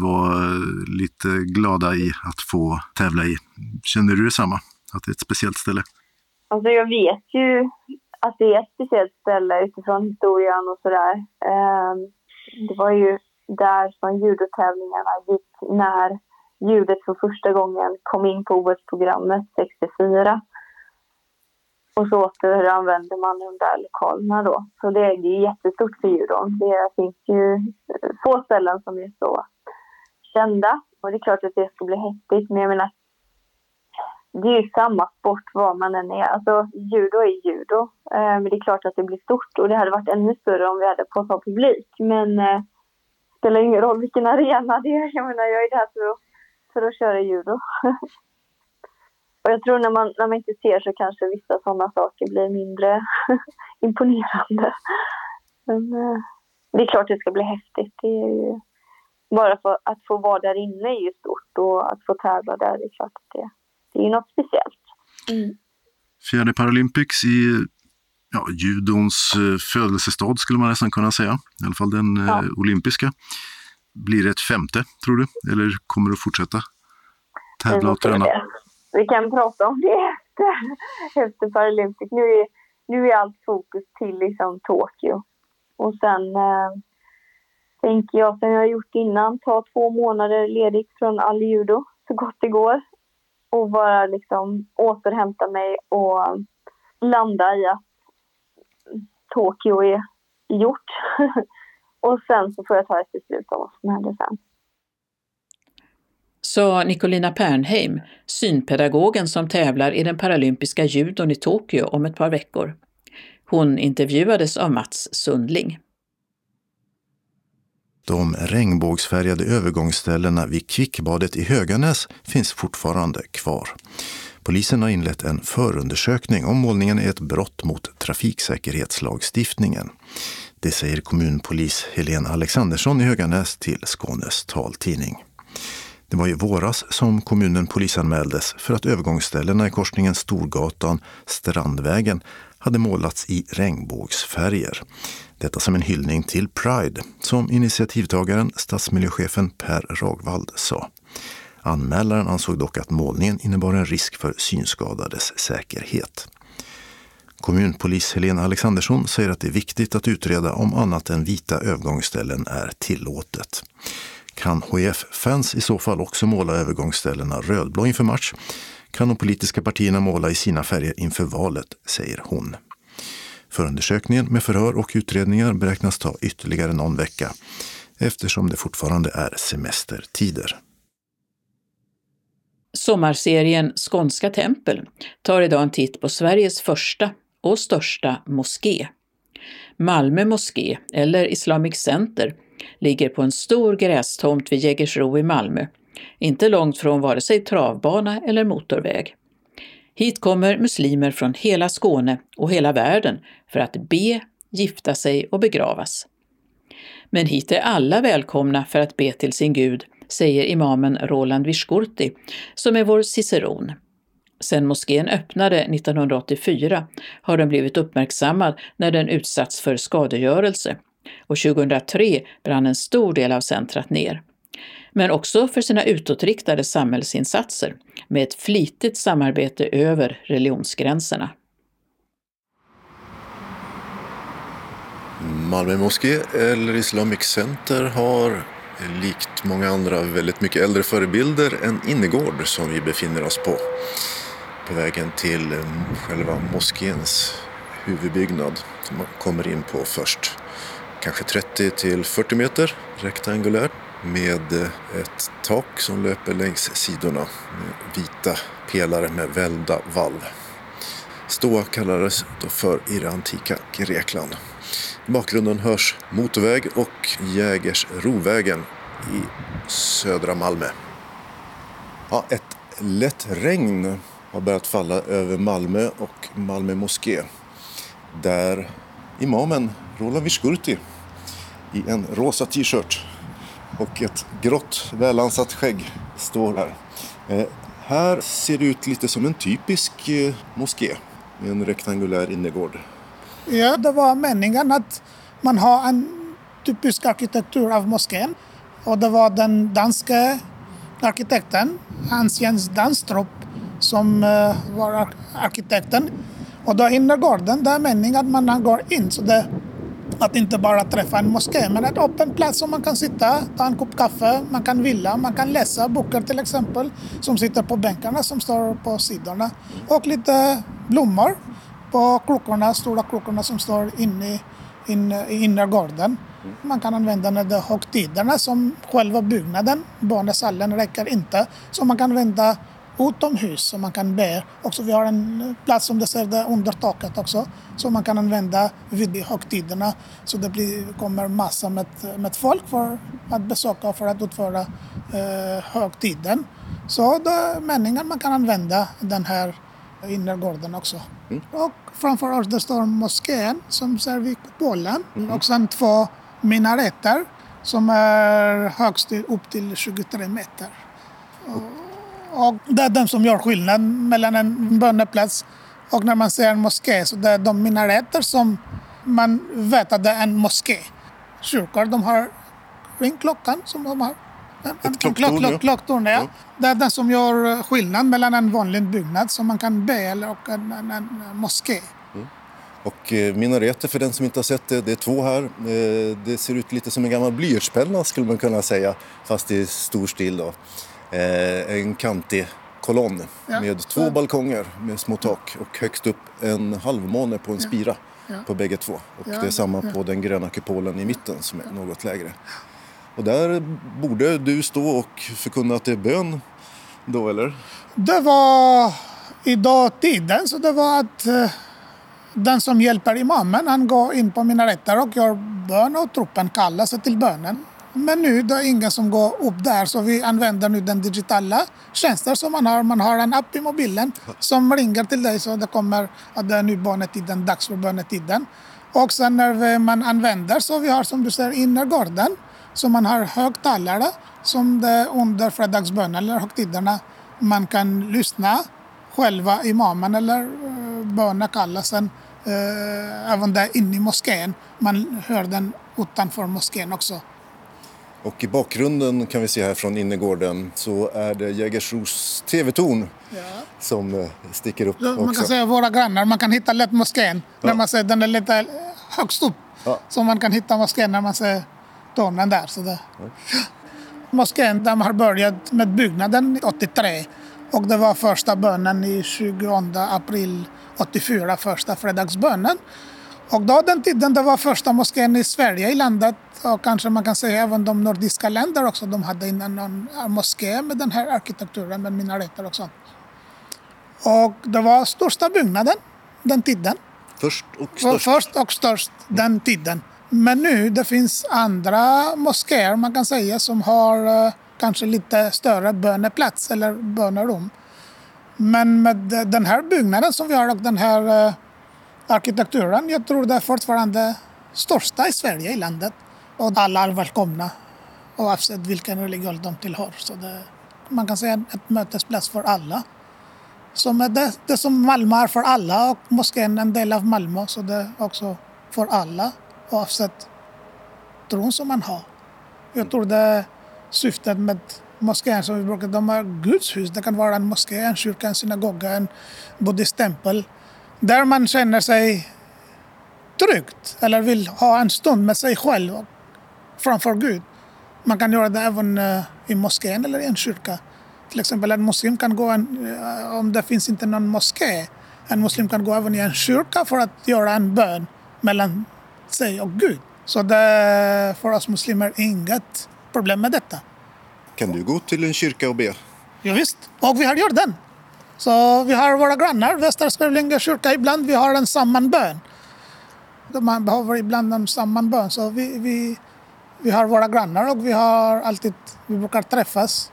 var eh, lite glada i att få tävla i. Känner du detsamma? Att det är ett speciellt ställe? Alltså jag vet ju att det är ett speciellt ställe utifrån historien och sådär. Ehm, det var ju där som judotävlingarna gick när judet för första gången kom in på OS-programmet 64. Och så återanvänder man de där lokalerna då. Så det, är ju jättestort för judon. Det finns ju eh, få ställen som är så kända. Och det är klart att det ska bli häftigt. Men jag menar, det är ju samma sport var man än är. Alltså judo är judo. Eh, men det är klart att det blir stort. Och det hade varit ännu större om vi hade fått ha publik. Men eh, det spelar ingen roll vilken arena det är. Jag menar, jag är där för att, för att köra judo. Och jag tror när man, när man inte ser så kanske vissa sådana saker blir mindre imponerande. Men eh, det är klart det ska bli häftigt. Det är ju, bara för att få vara där inne är ju stort och att få tävla där, det är klart att det, det är något speciellt. Mm. Fjärde Paralympics i ja, judons eh, födelsestad skulle man nästan kunna säga. I alla fall den eh, ja. eh, olympiska. Blir det ett femte, tror du? Eller kommer du att fortsätta tävla och träna? Det vi kan prata om det efter, efter Paralympics. Nu är, nu är allt fokus till liksom Tokyo. Och sen eh, tänker jag, som jag har gjort innan, ta två månader ledigt från all judo så gott det går. Och bara liksom återhämta mig och landa i att Tokyo är gjort. och sen så får jag ta ett beslut om vad som händer sen sa Nicolina Pernheim, synpedagogen som tävlar i den paralympiska judon i Tokyo om ett par veckor. Hon intervjuades av Mats Sundling. De regnbågsfärgade övergångsställena vid Kvickbadet i Höganäs finns fortfarande kvar. Polisen har inlett en förundersökning om målningen är ett brott mot trafiksäkerhetslagstiftningen. Det säger kommunpolis Helene Alexandersson i Höganäs till Skånes taltidning. Det var i våras som kommunen polisanmäldes för att övergångsställena i korsningen Storgatan-Strandvägen hade målats i regnbågsfärger. Detta som en hyllning till Pride, som initiativtagaren, stadsmiljöchefen Per Ragvald sa. Anmälaren ansåg dock att målningen innebar en risk för synskadades säkerhet. Kommunpolis Helena Alexandersson säger att det är viktigt att utreda om annat än vita övergångsställen är tillåtet. Kan HIF-fans i så fall också måla övergångsställena rödblå inför match? Kan de politiska partierna måla i sina färger inför valet, säger hon. Förundersökningen med förhör och utredningar beräknas ta ytterligare någon vecka eftersom det fortfarande är semestertider. Sommarserien Skånska tempel tar idag en titt på Sveriges första och största moské. Malmö moské, eller Islamic Center, ligger på en stor grästomt vid Jägersro i Malmö, inte långt från vare sig travbana eller motorväg. Hit kommer muslimer från hela Skåne och hela världen för att be, gifta sig och begravas. Men hit är alla välkomna för att be till sin Gud, säger imamen Roland Vishkurti, som är vår ciceron. Sedan moskén öppnade 1984 har den blivit uppmärksammad när den utsatts för skadegörelse och 2003 brann en stor del av centrat ner. Men också för sina utåtriktade samhällsinsatser med ett flitigt samarbete över religionsgränserna. Malmö moské eller Islamic Center har likt många andra väldigt mycket äldre förebilder en innergård som vi befinner oss på. På vägen till mm, själva moskéns huvudbyggnad som man kommer in på först. Kanske 30 till 40 meter rektangulär med ett tak som löper längs sidorna med vita pelare med välda valv. Stoa kallades då för i det antika Grekland. I bakgrunden hörs motorväg och Jägersrovägen i södra Malmö. Ja, ett lätt regn har börjat falla över Malmö och Malmö moské. Där imamen Roland Vishkurti i en rosa t-shirt och ett grått välansat skägg står här. Eh, här ser det ut lite som en typisk eh, moské med en rektangulär innergård. Ja, det var meningen att man har en typisk arkitektur av moskén. Och det var den danske arkitekten, Hans Jens Danstrup, som eh, var arkitekten. Och då innergården, det är meningen att man går in så det att inte bara träffa en moské, men en öppen plats som man kan sitta, ta en kopp kaffe, man kan vila, man kan läsa böcker till exempel, som sitter på bänkarna som står på sidorna. Och lite blommor på klockorna, stora klockorna som står inne in, i innergården. Man kan använda när det är högtiderna som själva byggnaden, barnesalen räcker inte. Så man kan använda utomhus som man kan be. Också vi har en plats som det ser det under taket också som man kan använda vid högtiderna. Så det blir, kommer massor med, med folk för att besöka och för att utföra eh, högtiden. Så det är meningen att man kan använda den här innergården också. Mm. Och framför oss det står moskén som ser vid bollen mm. och sen två minareter som är högst upp till 23 meter. Och, och det är den som gör skillnad mellan en böneplats och när man ser en moské så det är de minareter som man vet att det är en moské. Kyrkor de har ringklockan som de har. Ett klocktorn, klock, klocktorn ja. Det är den som gör skillnad mellan en vanlig byggnad som man kan be eller och en, en, en moské. Mm. Och eh, minareter, för den som inte har sett det, det är två här. Eh, det ser ut lite som en gammal blyertspenna skulle man kunna säga, fast i stor stil. Då. Eh, en kantig kolonn ja. med två balkonger med små tak och högst upp en halvmåne på en spira ja. på bägge två. Och det är samma på den gröna kupolen i mitten som är något lägre. Och där borde du stå och förkunna att det är bön då, eller? Det var i dåtiden, så det var att eh, den som hjälper imamen, han går in på minareter och gör bön och truppen kallar sig till bönen. Men nu det är ingen som går upp där så vi använder nu den digitala tjänster som man har. Man har en app i mobilen som ringer till dig så det kommer att det är nu bönetiden, dags för bönetiden. Och sen när man använder så vi har som du säger innergården så man har högtalare som det under fredagsbönen eller högtiderna man kan lyssna själva imamen eller eh, uh, bönekallelsen uh, eh, även där inne i moskén. Man hör den utanför moskén också. Och i bakgrunden kan vi se här från innergården så är det Jägersros TV-torn ja. som eh, sticker upp Man också. kan säga våra grannar, man kan hitta lätt moskén ja. när man ser den är lite högst upp. Ja. Så man kan hitta moskén när man ser tornen där. Så det. Ja. Moskén de har börjat med byggnaden 83 och det var första bönen i 20 april 84, första fredagsbönen. Och då den tiden det var första moskén i Sverige i landet och kanske man kan säga även de nordiska länderna också. De hade innan någon moské med den här arkitekturen med minareter och sånt. Och det var största byggnaden den tiden. Först och störst? Först och störst den tiden. Men nu det finns andra moskéer man kan säga som har uh, kanske lite större böneplats eller bönerum. Men med den här byggnaden som vi har och den här uh, arkitekturen, jag tror det är fortfarande största i Sverige i landet. Och alla är välkomna oavsett vilken religion de tillhör. Så det, man kan säga ett mötesplats för alla. Som är det, det som Malmö är för alla och moskén är en del av Malmö så det är också för alla oavsett tron som man har. Jag tror det är syftet med moskén som vi brukar, de är Guds hus. Det kan vara en moské, en kyrka, en synagoga, en buddhisttempel där man känner sig tryggt eller vill ha en stund med sig själv framför Gud. Man kan göra det även uh, i moskén eller i en kyrka. Till exempel en muslim kan gå, en, uh, om det finns inte någon moské, en muslim kan gå även i en kyrka för att göra en bön mellan sig och Gud. Så det är för oss muslimer inget problem med detta. Kan du gå till en kyrka och be? Ja, visst, och vi har gjort den. Så vi har våra grannar, Västra Skövlinge kyrka, ibland vi har en sammanbön. Man behöver ibland en sammanbön. Så vi, vi, vi har våra grannar och vi har alltid, vi brukar träffas.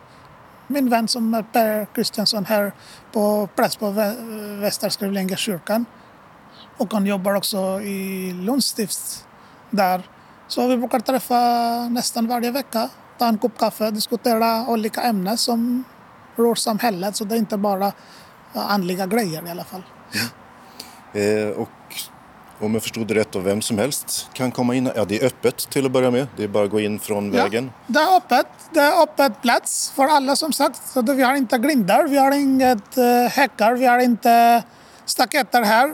Min vän som är Per Kristiansson här på präst på Västra Skövlinge kyrkan. Och han jobbar också i Lunds stift där. Så vi brukar träffa nästan varje vecka, ta en kopp kaffe, diskutera olika ämnen som rör samhället. Så det är inte bara andliga grejer i alla fall. Ja. Eh, och om jag förstod det rätt, då, vem som helst kan komma in? Ja, det är öppet till att börja med. Det är bara att gå in från vägen. Ja, det är öppet. Det är öppet plats för alla som sagt. Så vi har inte grindar, vi har inget uh, häckar, vi har inte staketer här.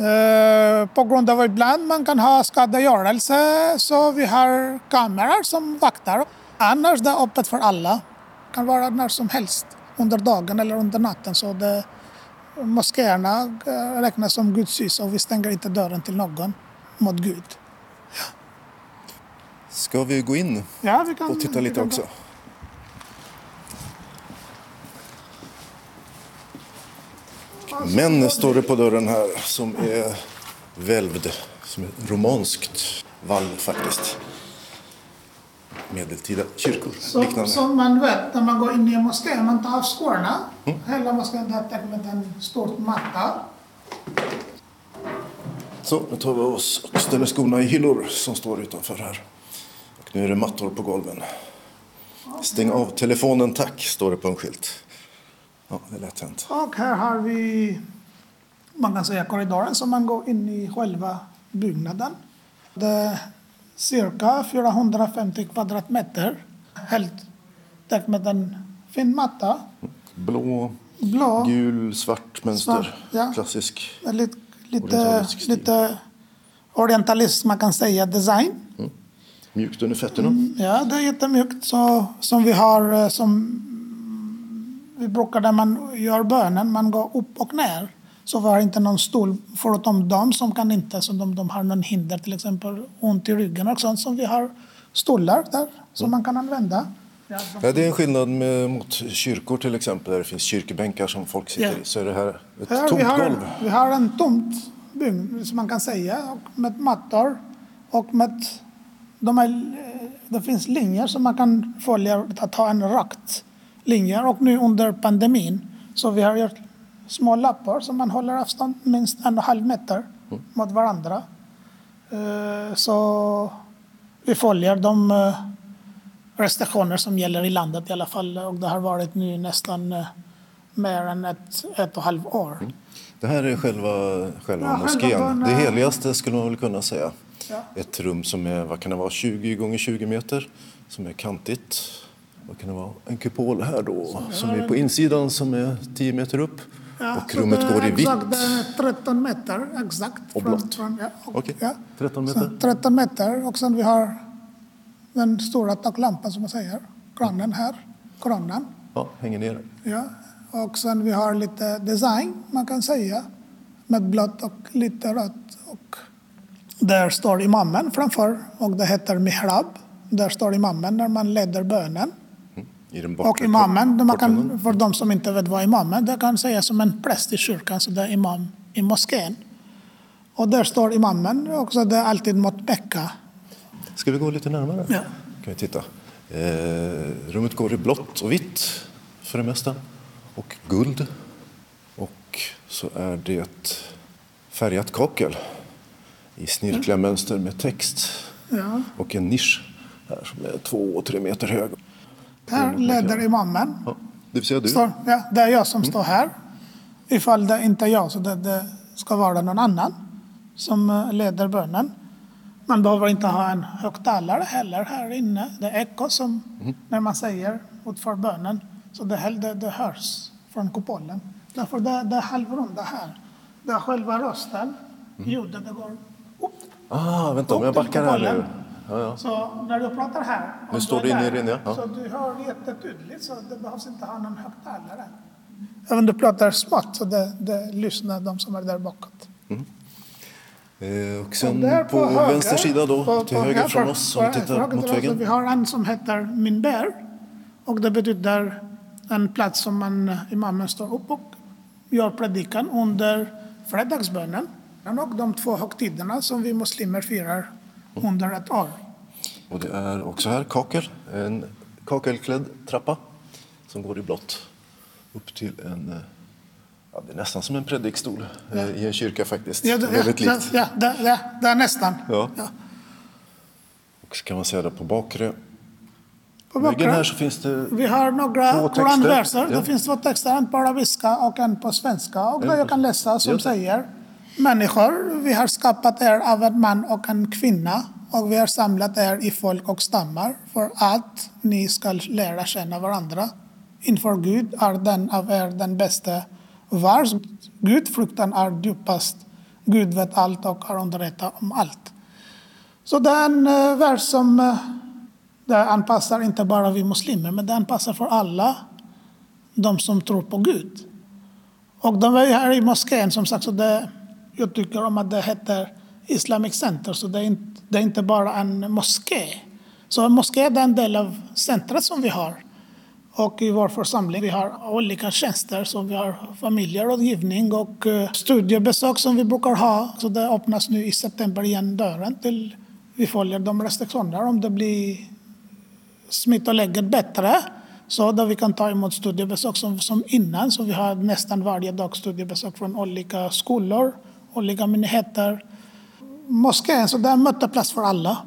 Uh, på grund av ibland man kan ha skadegörelse så vi har kameror som vaktar. Annars är det öppet för alla. Kan vara när som helst under dagen eller under natten. Så det, moskéerna räknas som Guds hus och vi stänger inte dörren till någon mot Gud. Ja. Ska vi gå in ja, vi kan, och titta lite också? Men står det på dörren här som är välvd, som är romanskt valv faktiskt medeltida kyrkor. Som, som man vet när man går in i en moské, man tar av skorna. Mm. Hela moskén är täckt med en stor matta. Så, nu tar vi oss och ställer skorna i hyllor som står utanför här. Och nu är det mattor på golven. Stäng av telefonen tack, står det på en skylt. Ja, det är lätt hänt. Och här har vi, man kan säga korridoren som man går in i själva byggnaden. Det cirka 450 kvadratmeter. Helt täckt med en fin matta. Blå, Blå gul, svart mönster. Svart, ja. Klassisk lite, lite, lite orientalism, man kan säga, design. Mm. Mjukt under fötterna. Mm, ja, det är jättemjukt. Så, som vi har eh, som vi brukar när man gör bönen, man går upp och ner. Så vi har inte någon stol, förutom de som kan inte, så de, de har någon hinder, till exempel ont i ryggen och sånt som vi har stolar där som man kan använda. Ja, det är en skillnad med, mot kyrkor till exempel, där det finns kyrkobänkar som folk sitter Ja. i. Så är det här ett Här tomt vi, har, golv. vi har en tomt byggnad som man kan säga och med mattor och med de här, det finns linjer som man kan följa att ha en rakt linje och nu under pandemin så vi har gjort små lappar som man håller avstånd minst en och en halv meter mot varandra. Eh, Så vi följer de eh, restriktioner som gäller i landet i alla fall och det har varit nu nästan eh, mer än ett, ett och ett halvt år. Det här är själva, själva Ja, moskén. själva den, det heligaste skulle man väl kunna säga. Ja. Ett rum som är, vad kan det vara, 20 gånger 20 meter. Som är kantigt. Vad kan det vara? En kupol här då. Som är på insidan som är 10 meter upp. Ja, och rummet det går i vitt. Exakt, det är 13 meter exakt. Och blått. Från, ja, och, Okej, ja. 13 Så meter. 13 meter och sen vi har den stora taklampan som man säger. Kranen här. Kranen. Ja, hänger ner. Ja. Och sen vi har lite design man kan säga. Med blått och lite rött. Och där står imamen framför och det heter mihrab. Där står imamen när man leder bönen. Och imamen, man kan, för de som inte vet vad imamen det kan sägas som en präst i kyrkan, så det är imam i moskén. Och där står imamen, också det är alltid mot Mecka. Ska vi gå lite närmare? Ja. kan vi titta. Eh, rummet går i blått och vitt för det mesta. Och guld. Och så är det färgat kakel i snirkliga mönster med text. Ja. Och en nisch här som är två tre meter hög. Här leder imamen. Ja, det vill säga du. Står, ja, det är jag som står här. Ifall det inte är jag så det, det ska vara någon annan som eh, leder bönen. Man behöver inte ha en högtalare heller här inne. Det är eko som när man säger utför bönen. Så det, det, det hörs från kupolen. Därför det, det är halvrunda här. Det är själva rösten, ljudet, det går upp. Ah, vänta, om jag backar här nu. Ja, ja. Så när du pratar här. Nu och står du inne i din, ja. Så du hör jättetydligt så det behövs inte ha någon högtalare. Även om du pratar smått så det, det lyssnar de som är där bakåt. Eh, och Och sen där på, höger, vänster sida då, på- till på- höger från på- oss som på- tittar mot väggen. Vi har en som heter minber. Och det betyder en plats som man, imamen står upp och gör predikan under fredagsbönen. Och de två högtiderna som vi muslimer firar under ett år. Och det är också här kakel, en kakelklädd trappa som går i blått upp till en, eh, ja, det är nästan som en predikstol eh, i en kyrka faktiskt. Ja, det, Väldigt ja, likt. ja, det, ja, det är nästan. Ja. Ja. Och så kan man säga det på bakre På bakgrund- här så finns det Vi har några koranverser. ja. Det finns två texter, en på arabiska och en på svenska. Och En jag kan läsa som Ja. säger Människor, vi har skapat er av en man och en kvinna och vi har samlat er i folk och stammar för att ni ska lära känna varandra. Inför Gud är den av er den bästa vars gudfruktan är djupast. Gud vet allt och är underrättad om allt. Så det är en eh, vers som eh, det anpassar inte bara vi muslimer, men det anpassar för alla de som tror på Gud. Och de är här i moskén, som sagt, så det, jag tycker om att det heter Islamic Center, så det är inte, det är inte bara en moské. Så en moské är en del av centret som vi har. Och i vår församling vi har olika tjänster, som vi har familjerådgivning och eh, studiebesök som vi brukar ha. Så det öppnas nu i september igen dörren till vi följer de restriktioner. Om det blir smittoläget bättre så där vi kan ta emot studiebesök som, som innan. Så vi har nästan varje dag studiebesök från olika skolor, olika myndigheter. Moskén, så det är en möteplats för alla.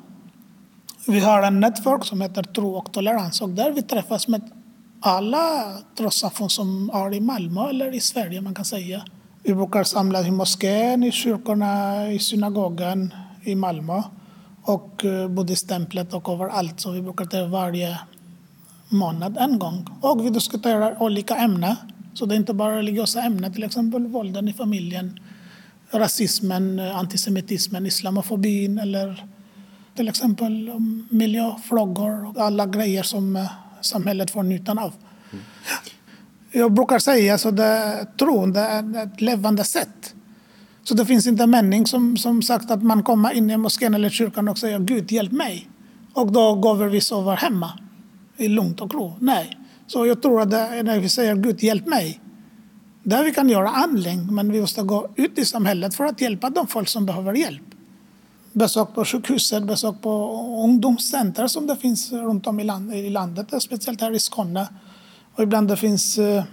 Vi har en nätverk som heter Tro och tolerans och där vi träffas med alla trossamfund som är i Malmö eller i Sverige man kan säga. Vi brukar samlas i moskén, i kyrkorna, i synagogan i Malmö och eh, buddhistemplet och överallt. Så vi brukar träffas varje månad en gång. Och vi diskuterar olika ämnen. Så det är inte bara religiösa ämnen, till exempel vålden i familjen, rasismen, antisemitismen, islamofobin eller till exempel miljöfrågor och alla grejer som eh, samhället får nyttan av. Jag brukar säga det tron det är ett levande sätt. Så det finns inte en mening som, som sagt att man kommer in i moskén eller kyrkan och säger Gud hjälp mig. Och då går vi sova hemma i lugnt och ro. Nej. Så jag tror att det, när vi säger Gud hjälp mig, där vi kan göra handling, men vi måste gå ut i samhället för att hjälpa de folk som behöver hjälp. Besök på sjukhuset, besök på ungdomscenter som det finns runt om i, land, i landet, speciellt här i Skåne. Och ibland det finns eh,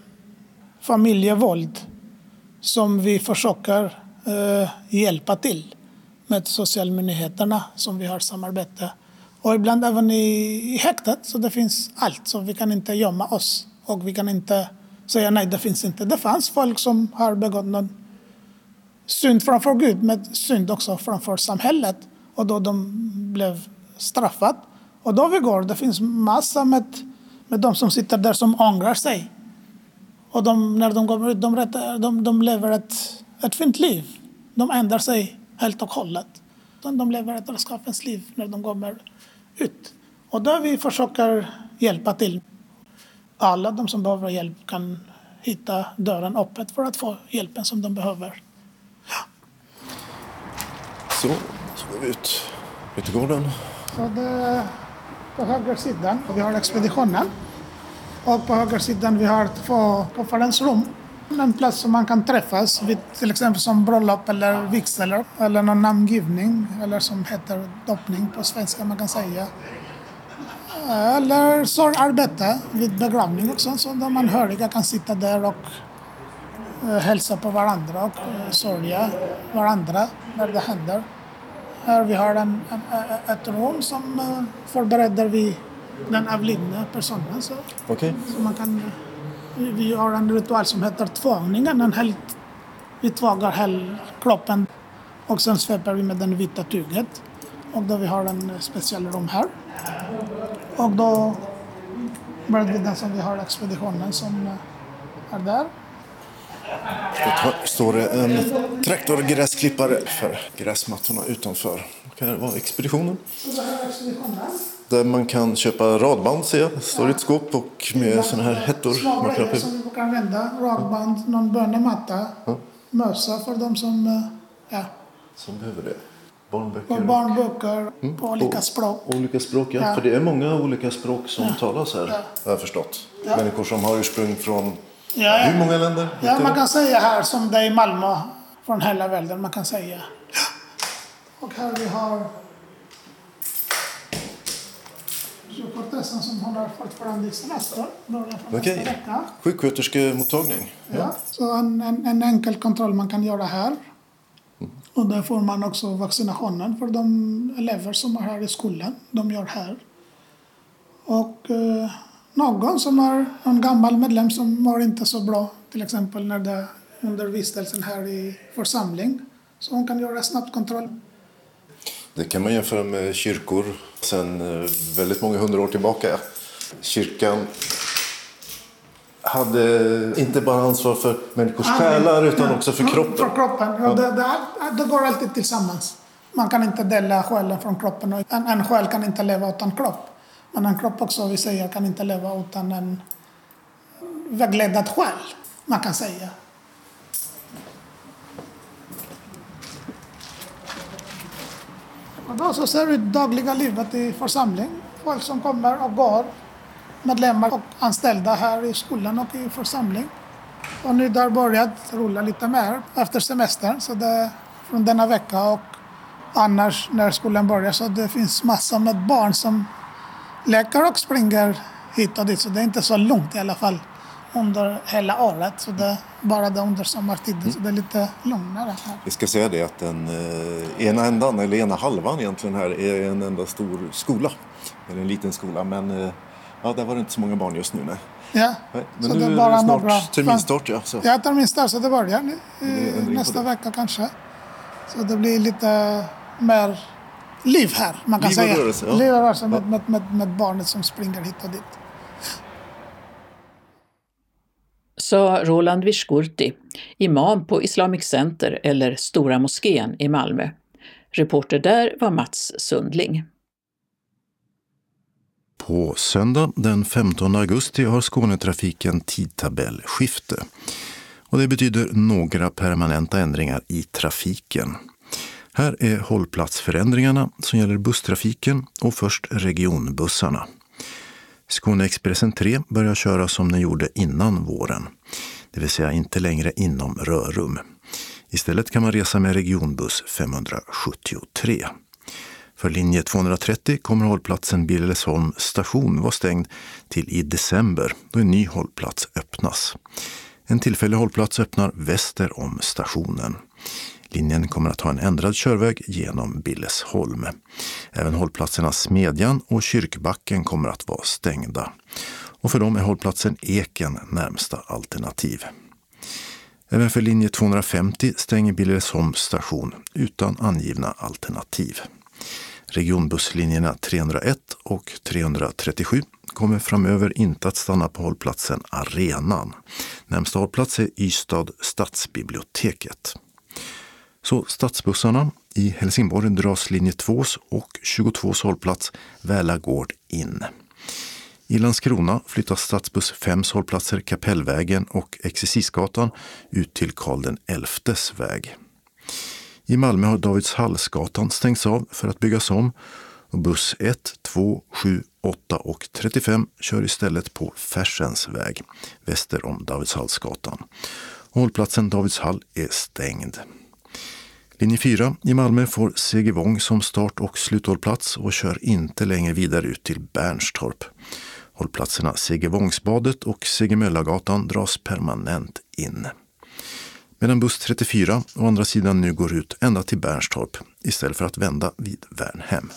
familjevåld som vi försöker eh, hjälpa till med socialmyndigheterna som vi har samarbete. Och ibland även i, i häktet, så det finns allt. Så vi kan inte gömma oss och vi kan inte säga nej, det finns inte. Det fanns folk som har begått någon synd framför Gud, men synd också framför samhället. Och då de blev straffade. Och då vi går, det finns massor med, med de som sitter där som ångrar sig. Och de, när de kommer ut, de, rättar, de, de lever ett, ett fint liv. De ändrar sig helt och hållet. De, lever ett redskapens liv när de kommer ut. Och då vi försöker hjälpa till. Alla de som behöver hjälp kan hitta dörren öppet för att få hjälpen som de behöver. Så, så går vi ut utegården. Så det, på höger sidan vi har expeditionen. Och på höger sidan vi har två konferensrum. En plats som man kan träffas vid till exempel som bröllop eller vigsel eller någon namngivning eller som heter doppning på svenska man kan säga. Eller sorgarbete vid begravning också så de anhöriga kan sitta där och eh, hälsa på varandra och eh, sörja varandra när det händer. Här vi har en, en, ett rum som eh, förbereder vi den avlidna personen. Så, okay. så man kan, vi har en ritual som heter tvångningen. En helt, vi tvågar hela kroppen och sen sveper vi med det vita tyget. Och då vi har en speciell rum här. Och då bredvid som vi har expeditionen som är där. Då står det en traktorgräsklippare för gräsmattorna utanför. Det. Så det är expeditionen. Där man kan köpa radband ser jag. Det står i ett skåp och med sådana här hettor. Små Man kan grejer som vi kan använda. Radband, någon bönematta, Ja. mössa för de som eh, ja, Som behöver det. Barnböcker. och barnböcker Mm. på olika språk. Olika språk, ja. Ja. För det är många olika språk som talas här. Ja. Har jag förstått. Ja. Människor som har ursprung från Ja, ja. hur många länder? Ja, man kan säga här som det är i Malmö, från hela världen, man kan säga. Och här vi har tjuvkortessen som har fortfarande i semester, Okej. vecka. Sjuksköterskemottagning. Ja. Så en, en, en enkel kontroll man kan göra här. Och där får man också vaccinationen för de elever som är här i skolan. De gör här. Och eh, någon som har en gammal medlem som mår inte så bra, till exempel när det är under vistelsen här i församling. Så hon kan göra snabbt kontroll. Det kan man jämföra med kyrkor sedan eh, väldigt många hundra år tillbaka. Kyrkan hade inte bara ansvar för människors själar utan också för Ja, kroppen. För kroppen. Ja. Det, det, det går alltid tillsammans. Man kan inte dela själen från kroppen. och En, en själ kan inte leva utan kropp. Men en kropp också, vi säger, kan inte leva utan en vägledad själ. Man kan säga. Och då så ser vi dagliga livet i församling. Folk som kommer och går. Medlemmar och anställda här i skolan och i församling. Och nu det har börjat rulla lite mer efter semestern. Så det är från denna vecka och annars när skolan börjar. Så det finns massor med barn som leker och springer hit och dit. Så det är inte så lugnt i alla fall under hela året. Så det är bara det under sommartiden. Så det är lite lugnare här. Vi ska säga det att den eh, ena ändan, eller ena halvan egentligen här, är en enda stor skola. Eller en liten skola, men eh, ja, där var det inte så många barn just nu. Nej. Ja, Nej, men så nu det är det snart några- terminstart. Ja, så. Ja, terminstart. Så det börjar nu, Det eh, på nästa det. vecka kanske. Så det blir lite mer liv här, man kan Liv säga. rörelse, ja. Liv och rörelse med, med, med, med barnet som springer hit och dit. sa Roland Vishkurti, imam på Islamic Center eller Stora moskén i Malmö. Reporter där var Mats Sundling. På söndag den 15 augusti har Skånetrafiken tidtabellskifte. Och det betyder några permanenta ändringar i trafiken. Här är hållplatsförändringarna som gäller busstrafiken och först regionbussarna. Skåneexpressen 3 börjar köra som den gjorde innan våren, det vill säga inte längre inom rörum. Istället kan man resa med regionbuss 573. För linje 230 kommer hållplatsen Billesholm station vara stängd till i december då en ny hållplats öppnas. En tillfällig hållplats öppnar väster om stationen. Linjen kommer att ha en ändrad körväg genom Billesholm. Även hållplatserna Smedjan och Kyrkbacken kommer att vara stängda. Och för dem är hållplatsen Eken närmsta alternativ. Även för linje 250 stänger Billesholms station utan angivna alternativ. Regionbusslinjerna 301 och 337 kommer framöver inte att stanna på hållplatsen Arenan. Närmsta hållplats är Ystad stadsbiblioteket. Så stadsbussarna i Helsingborg dras linje 2 och 22 hållplats Välagård in. I Landskrona flyttas stadsbuss 5 hållplatser Kapellvägen och Exercisgatan ut till Karl XIs väg. I Malmö har Davidshallsgatan stängts av för att byggas om och buss 1, 2, 7, 8 och 35 kör istället på Färsens väg väster om Davidshallsgatan. Hållplatsen Davidshall är stängd. Linje 4 i Malmö får Segevång som start och sluthållplats och kör inte längre vidare ut till Bernstorp. Hållplatserna Segevångsbadet och Segemöllagatan dras permanent in. Medan buss 34 å andra sidan nu går ut ända till Bernstorp istället för att vända vid Värnhem.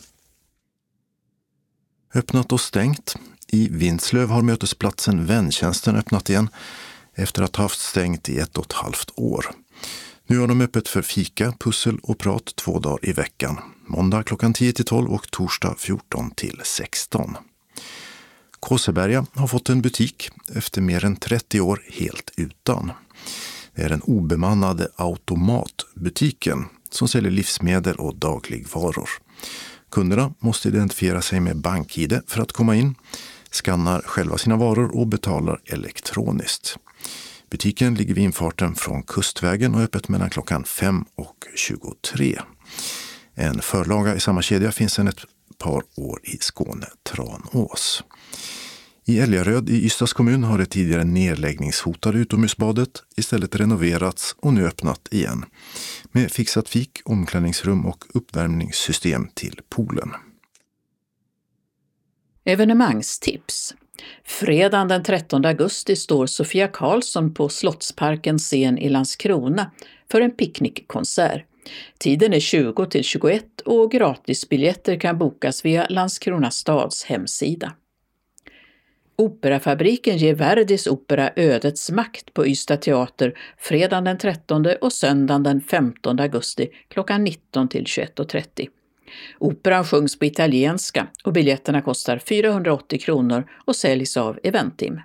Öppnat och stängt. I Vinslöv har mötesplatsen Väntjänsten öppnat igen efter att ha haft stängt i ett och ett halvt år. Nu har de öppet för fika, pussel och prat två dagar i veckan. Måndag klockan 10 till 12 och torsdag 14 till 16. Kåseberga har fått en butik efter mer än 30 år helt utan. Det är den obemannade automatbutiken som säljer livsmedel och dagligvaror. Kunderna måste identifiera sig med BankID för att komma in, skannar själva sina varor och betalar elektroniskt. Butiken ligger vid infarten från Kustvägen och är öppet mellan klockan 5 och 23. En förlaga i samma kedja finns sedan ett par år i Skåne, Tranås. I Älgaröd i Ystads kommun har det tidigare nedläggningshotade utomhusbadet istället renoverats och nu öppnat igen med fixat fik, omklädningsrum och uppvärmningssystem till poolen. Evenemangstips Fredagen den 13 augusti står Sofia Karlsson på Slottsparkens scen i Landskrona för en picknickkonsert. Tiden är 20 till 21 och gratisbiljetter kan bokas via Landskrona stads hemsida. Operafabriken ger Verdis opera Ödets makt på Ystad teater fredagen den 13 och söndagen den 15 augusti klockan 19 till 21.30. Operan sjungs på italienska och biljetterna kostar 480 kronor och säljs av Eventim.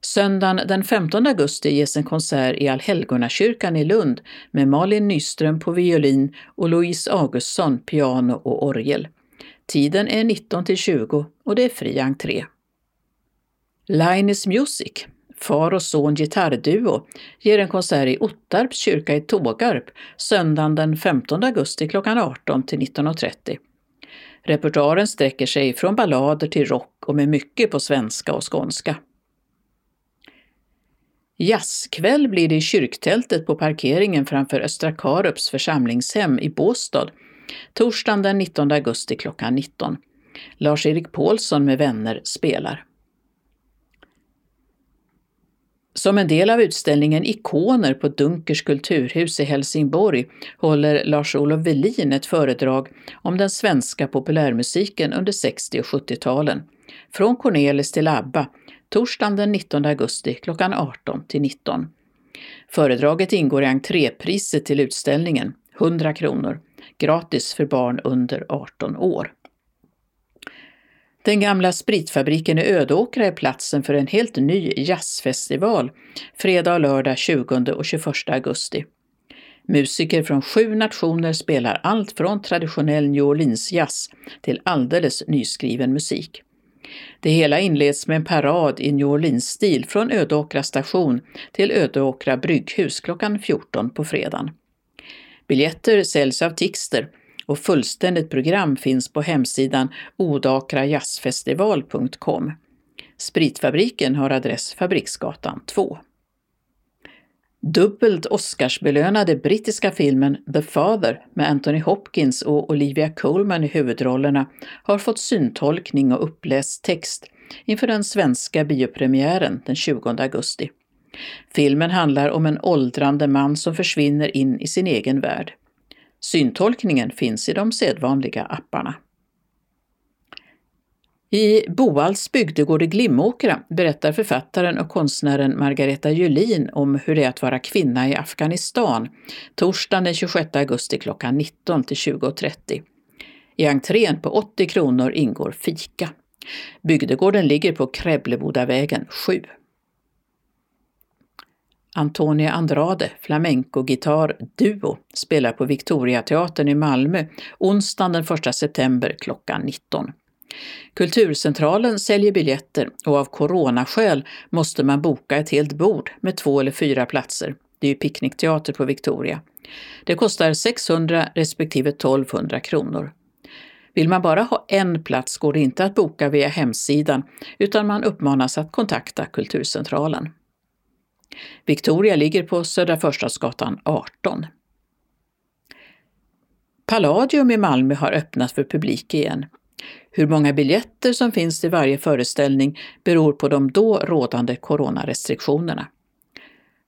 Söndagen den 15 augusti ges en konsert i Allhelgonakyrkan i Lund med Malin Nyström på violin och Louise Augustsson piano och orgel. Tiden är 19 till 20 och det är fri entré. Linus Music, far och son gitarrduo, ger en konsert i Ottarps kyrka i Tågarp söndagen den 15 augusti klockan 18 till 19.30. Repertoaren sträcker sig från ballader till rock och med mycket på svenska och skånska. Jazzkväll blir det i kyrktältet på parkeringen framför Östra Karups församlingshem i Båstad Torsdagen den 19 augusti klockan 19. Lars-Erik Paulsson med vänner spelar. Som en del av utställningen Ikoner på Dunkers kulturhus i Helsingborg håller Lars-Olof Velin ett föredrag om den svenska populärmusiken under 60 och 70-talen. Från Cornelis till ABBA, torsdagen den 19 augusti klockan 18 till 19. Föredraget ingår i entrépriset till utställningen, 100 kronor gratis för barn under 18 år. Den gamla spritfabriken i Ödåkra är platsen för en helt ny jazzfestival fredag och lördag 20 och 21 augusti. Musiker från sju nationer spelar allt från traditionell New Orleans-jazz till alldeles nyskriven musik. Det hela inleds med en parad i New Orleans-stil från Ödåkra station till Ödåkra brygghus klockan 14 på fredagen. Biljetter säljs av Tixter och fullständigt program finns på hemsidan odakrajazzfestival.com. Spritfabriken har adress Fabriksgatan 2. Dubbelt Oscarsbelönade brittiska filmen The Father med Anthony Hopkins och Olivia Colman i huvudrollerna har fått syntolkning och uppläst text inför den svenska biopremiären den 20 augusti. Filmen handlar om en åldrande man som försvinner in i sin egen värld. Syntolkningen finns i de sedvanliga apparna. I Boalls bygdegård i Glimåkra berättar författaren och konstnären Margareta Julin om hur det är att vara kvinna i Afghanistan torsdagen den 26 augusti klockan 19 till 20.30. I entrén på 80 kronor ingår fika. Bygdegården ligger på Kräblebodavägen 7. Antonia Andrade, flamenco-gitarr-duo, spelar på Victoriateatern i Malmö onsdagen den 1 september klockan 19. Kulturcentralen säljer biljetter och av coronaskäl måste man boka ett helt bord med två eller fyra platser. Det är ju picknickteater på Victoria. Det kostar 600 respektive 1200 kronor. Vill man bara ha en plats går det inte att boka via hemsidan utan man uppmanas att kontakta Kulturcentralen. Victoria ligger på Södra Förstadsgatan 18. Palladium i Malmö har öppnat för publik igen. Hur många biljetter som finns till varje föreställning beror på de då rådande coronarestriktionerna.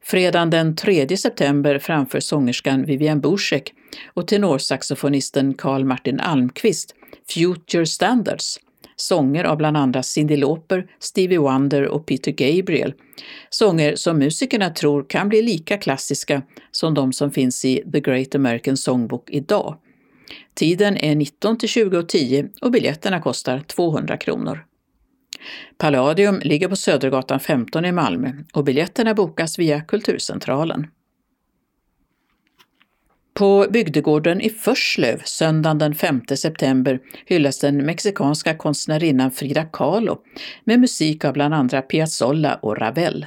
Fredagen den 3 september framför sångerskan Vivian Buschek och tenorsaxofonisten Carl Martin Almqvist Future Standards, sånger av bland andra Cyndi Lauper, Stevie Wonder och Peter Gabriel. Sånger som musikerna tror kan bli lika klassiska som de som finns i The Great American Songbook idag. Tiden är 19 till 20.10 och biljetterna kostar 200 kronor. Palladium ligger på Södergatan 15 i Malmö och biljetterna bokas via Kulturcentralen. På bygdegården i Förslöv söndagen den 5 september hyllas den mexikanska konstnärinnan Frida Kahlo med musik av bland andra Piazzolla och Ravel.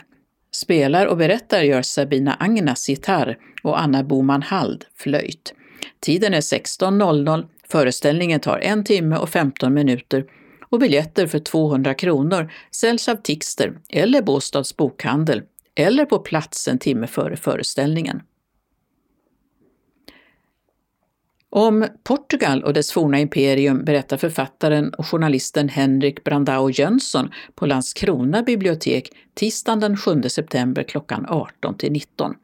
Spelar och berättar gör Sabina Agnas gitarr och Anna Boman Hald flöjt. Tiden är 16.00, föreställningen tar en timme och 15 minuter och biljetter för 200 kronor säljs av Tixter eller Båstads bokhandel eller på plats en timme före föreställningen. Om Portugal och dess forna imperium berättar författaren och journalisten Henrik Brandao Jönsson på Landskrona bibliotek tisdagen den 7 september klockan 18 till 19.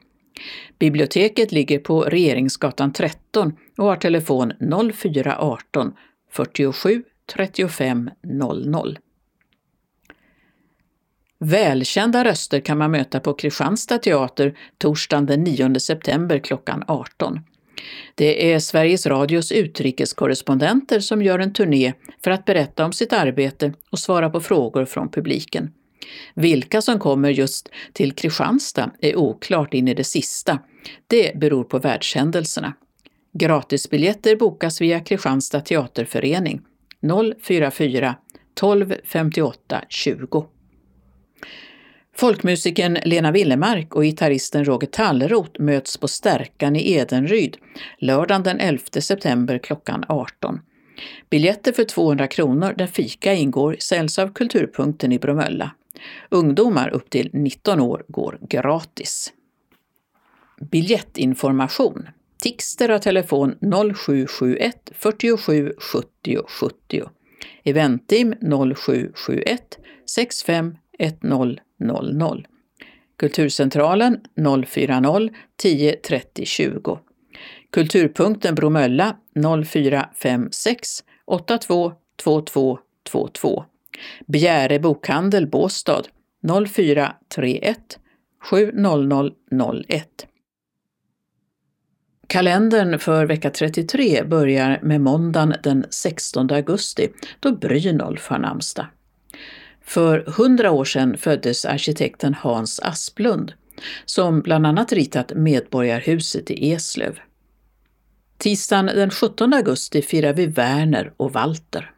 Biblioteket ligger på Regeringsgatan 13 och har telefon 0418 47 35 00. Välkända röster kan man möta på Kristianstad teater torsdagen den 9 september klockan 18. Det är Sveriges Radios utrikeskorrespondenter som gör en turné för att berätta om sitt arbete och svara på frågor från publiken. Vilka som kommer just till Kristianstad är oklart in i det sista. Det beror på världshändelserna. Gratisbiljetter bokas via Kristianstad teaterförening 044 12 58 20. Folkmusikern Lena Willemark och gitarristen Roger Tallroth möts på Stärkan i Edenryd lördagen den 11 september klockan 18. Biljetter för 200 kronor där fika ingår säljs av Kulturpunkten i Bromölla. Ungdomar upp till 19 år går gratis. Biljettinformation Tixter har telefon 0771 47 70 70. Eventim 0771 65 10 00. Kulturcentralen 040 10 30 20. Kulturpunkten Bromölla 0456 82 22 22. Bjäre bokhandel Båstad 0431 70001. Kalendern för vecka 33 börjar med måndagen den 16 augusti då Brynolf har namnsdag. För hundra år sedan föddes arkitekten Hans Asplund som bland annat ritat Medborgarhuset i Eslöv. Tisdagen den 17 augusti firar vi Werner och Walter.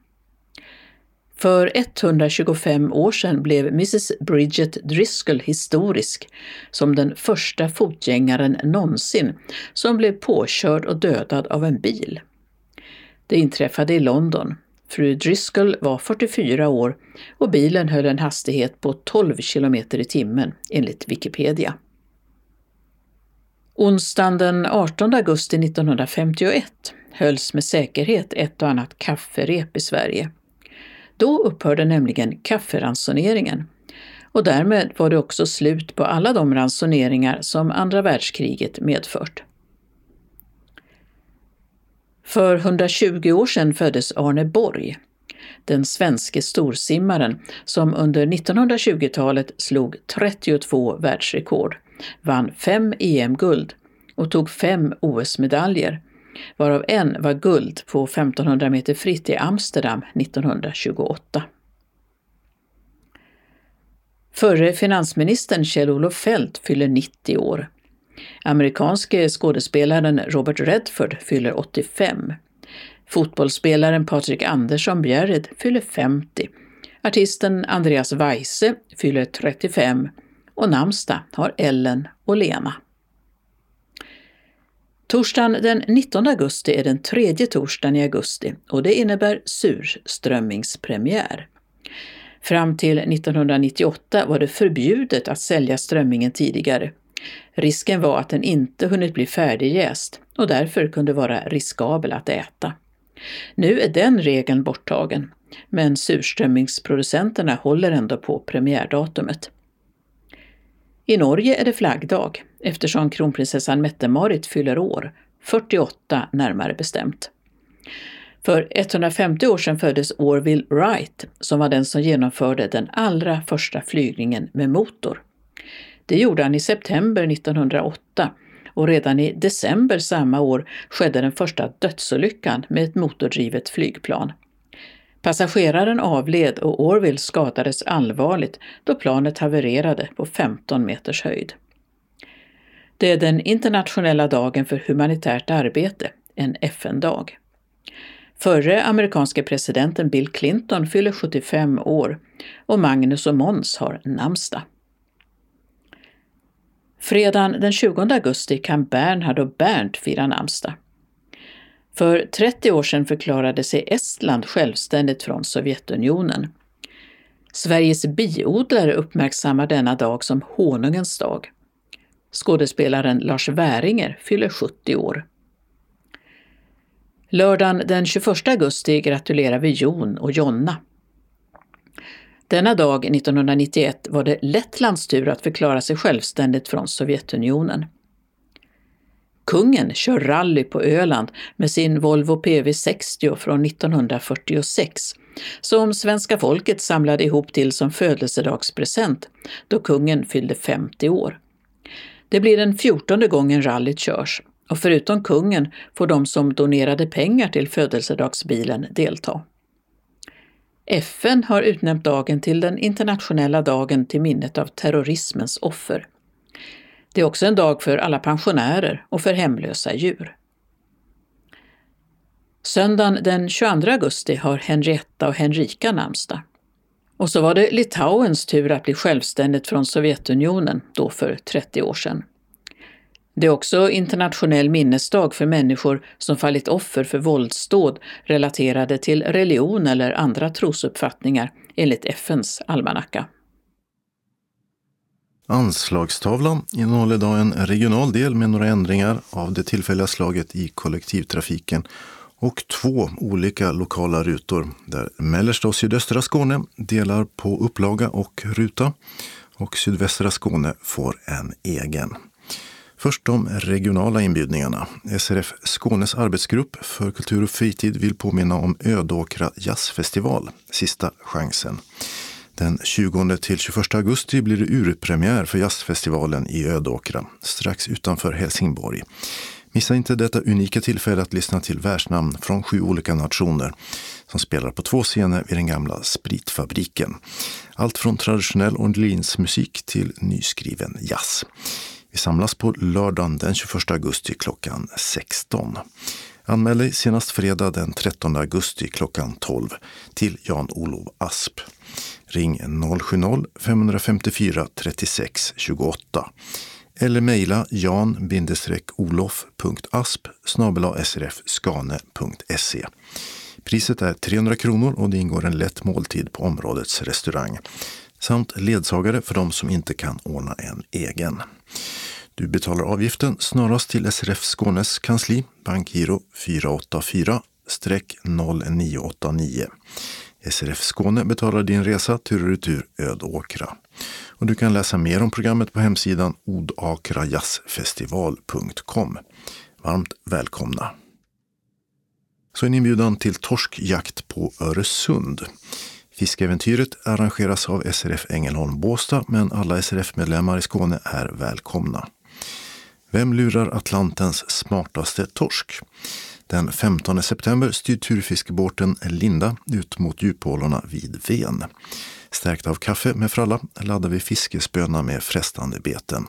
För 125 år sedan blev Mrs Bridget Driscoll historisk som den första fotgängaren någonsin som blev påkörd och dödad av en bil. Det inträffade i London. Fru Driscoll var 44 år och bilen höll en hastighet på 12 km i timmen enligt Wikipedia. Onsdagen den 18 augusti 1951 hölls med säkerhet ett och annat kafferep i Sverige. Då upphörde nämligen kafferansoneringen och därmed var det också slut på alla de ransoneringar som andra världskriget medfört. För 120 år sedan föddes Arne Borg, den svenske storsimmaren som under 1920-talet slog 32 världsrekord, vann fem EM-guld och tog fem OS-medaljer, varav en var guld på 1500 meter fritt i Amsterdam 1928. Förre finansministern Kjell-Olof Feldt fyller 90 år. Amerikanske skådespelaren Robert Redford fyller 85. Fotbollsspelaren Patrik Andersson Bjärred fyller 50. Artisten Andreas Weise fyller 35 och namnsdag har Ellen och Lena. Torsdagen den 19 augusti är den tredje torsdagen i augusti och det innebär surströmmingspremiär. Fram till 1998 var det förbjudet att sälja strömmingen tidigare. Risken var att den inte hunnit bli färdigjäst och därför kunde vara riskabel att äta. Nu är den regeln borttagen, men surströmmingsproducenterna håller ändå på premiärdatumet. I Norge är det flaggdag eftersom kronprinsessan Mette-Marit fyller år, 48 närmare bestämt. För 150 år sedan föddes Orville Wright som var den som genomförde den allra första flygningen med motor. Det gjorde han i september 1908 och redan i december samma år skedde den första dödsolyckan med ett motordrivet flygplan. Passageraren avled och Orville skadades allvarligt då planet havererade på 15 meters höjd. Det är den internationella dagen för humanitärt arbete, en FN-dag. Förre amerikanske presidenten Bill Clinton fyller 75 år och Magnus och Måns har namnsdag. Fredagen den 20 augusti kan Bernhard och Bernt fira namnsdag. För 30 år sedan förklarade sig Estland självständigt från Sovjetunionen. Sveriges biodlare uppmärksammar denna dag som honungens dag. Skådespelaren Lars Väringer fyller 70 år. Lördagen den 21 augusti gratulerar vi Jon och Jonna. Denna dag 1991 var det Lettlands tur att förklara sig självständigt från Sovjetunionen. Kungen kör rally på Öland med sin Volvo PV60 från 1946 som svenska folket samlade ihop till som födelsedagspresent då kungen fyllde 50 år. Det blir den fjortonde gången rallyt körs och förutom kungen får de som donerade pengar till födelsedagsbilen delta. FN har utnämnt dagen till den internationella dagen till minnet av terrorismens offer. Det är också en dag för alla pensionärer och för hemlösa djur. Söndagen den 22 augusti har Henrietta och Henrika namnsdag. Och så var det Litauens tur att bli självständigt från Sovjetunionen, då för 30 år sedan. Det är också internationell minnesdag för människor som fallit offer för våldsdåd relaterade till religion eller andra trosuppfattningar enligt FNs almanacka. Anslagstavlan innehåller idag en regional del med några ändringar av det tillfälliga slaget i kollektivtrafiken och två olika lokala rutor där mellersta och sydöstra Skåne delar på upplaga och ruta och sydvästra Skåne får en egen. Först de regionala inbjudningarna. SRF Skånes arbetsgrupp för kultur och fritid vill påminna om Ödåkra jazzfestival, sista chansen. Den 20 till 21 augusti blir det urpremiär för jazzfestivalen i Ödåkra, strax utanför Helsingborg. Missa inte detta unika tillfälle att lyssna till världsnamn från sju olika nationer som spelar på två scener vid den gamla spritfabriken. Allt från traditionell Orleans-musik till nyskriven jazz. Vi samlas på lördagen den 21 augusti klockan 16. Anmäl dig senast fredag den 13 augusti klockan 12 till Jan-Olov Asp. Ring 070-554 36 28 eller mejla jan-olof.asp srfskane.se. Priset är 300 kronor och det ingår en lätt måltid på områdets restaurang samt ledsagare för de som inte kan ordna en egen. Du betalar avgiften snarast till SRF Skånes kansli, bankgiro 484-0989. SRF Skåne betalar din resa tur och retur Ödåkra. Och du kan läsa mer om programmet på hemsidan odakrajazzfestival.com. Varmt välkomna! Så en inbjudan till torskjakt på Öresund. Fiskeäventyret arrangeras av SRF Ängelholm Båstad men alla SRF-medlemmar i Skåne är välkomna. Vem lurar Atlantens smartaste torsk? Den 15 september styr turfiskebåten Linda ut mot djuphålorna vid Ven. Stärkt av kaffe med fralla laddar vi fiskespöna med frestande beten.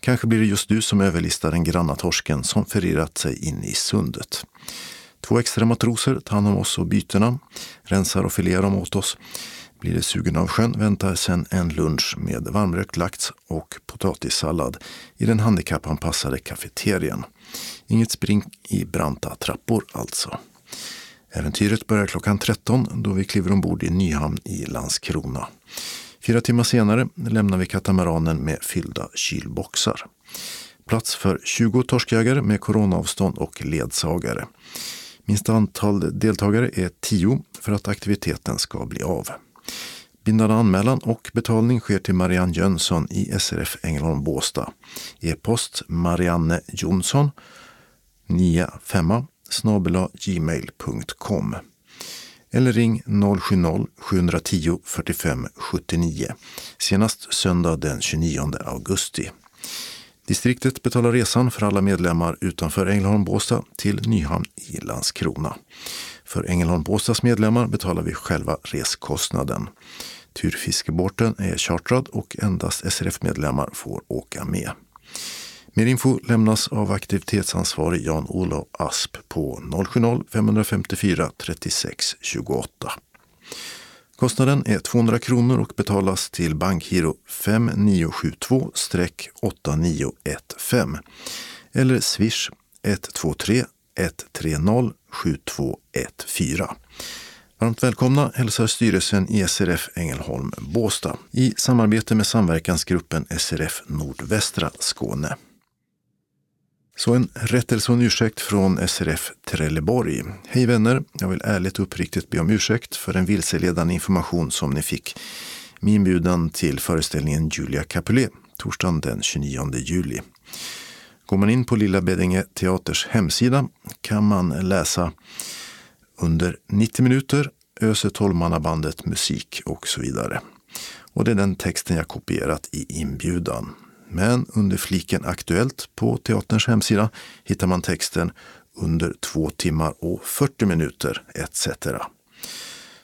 Kanske blir det just du som överlistar den granna torsken som förirrat sig in i sundet. Två extra matroser tar hand om oss och bytena, rensar och filerar dem åt oss. Blir det sugen av sjön väntar sen en lunch med varmrökt lax och potatissallad i den handikappanpassade kafeterian. Inget spring i branta trappor alltså. Äventyret börjar klockan 13 då vi kliver ombord i Nyhamn i Landskrona. Fyra timmar senare lämnar vi katamaranen med fyllda kylboxar. Plats för 20 torskjägare med coronaavstånd och ledsagare. Minsta antal deltagare är 10 för att aktiviteten ska bli av. Bindande anmälan och betalning sker till Marianne Jönsson i SRF Ängelholm Båstad. E-post Marianne Jonsson 95 gmail.com eller ring 070-710 45 79 senast söndag den 29 augusti. Distriktet betalar resan för alla medlemmar utanför Ängelholm Båstad till Nyhamn i Landskrona. För Ängelholm Båstads medlemmar betalar vi själva reskostnaden. Turfiskebåten är chartrad och endast SRF-medlemmar får åka med. Mer info lämnas av aktivitetsansvarig Jan-Olof Asp på 070-554 36 28. Kostnaden är 200 kronor och betalas till bankgiro 5972-8915 eller swish 123 130 7214. Varmt välkomna hälsar styrelsen i SRF Ängelholm Båstad i samarbete med samverkansgruppen SRF Nordvästra Skåne. Så en rättelse och en ursäkt från SRF Trelleborg. Hej vänner! Jag vill ärligt och uppriktigt be om ursäkt för den vilseledande information som ni fick med inbjudan till föreställningen Julia Capulet torsdagen den 29 juli. Går man in på Lilla Beddinge Teaters hemsida kan man läsa under 90 minuter Öse tolvmannabandet musik och så vidare. Och det är den texten jag kopierat i inbjudan. Men under fliken Aktuellt på teaterns hemsida hittar man texten under två timmar och 40 minuter etc.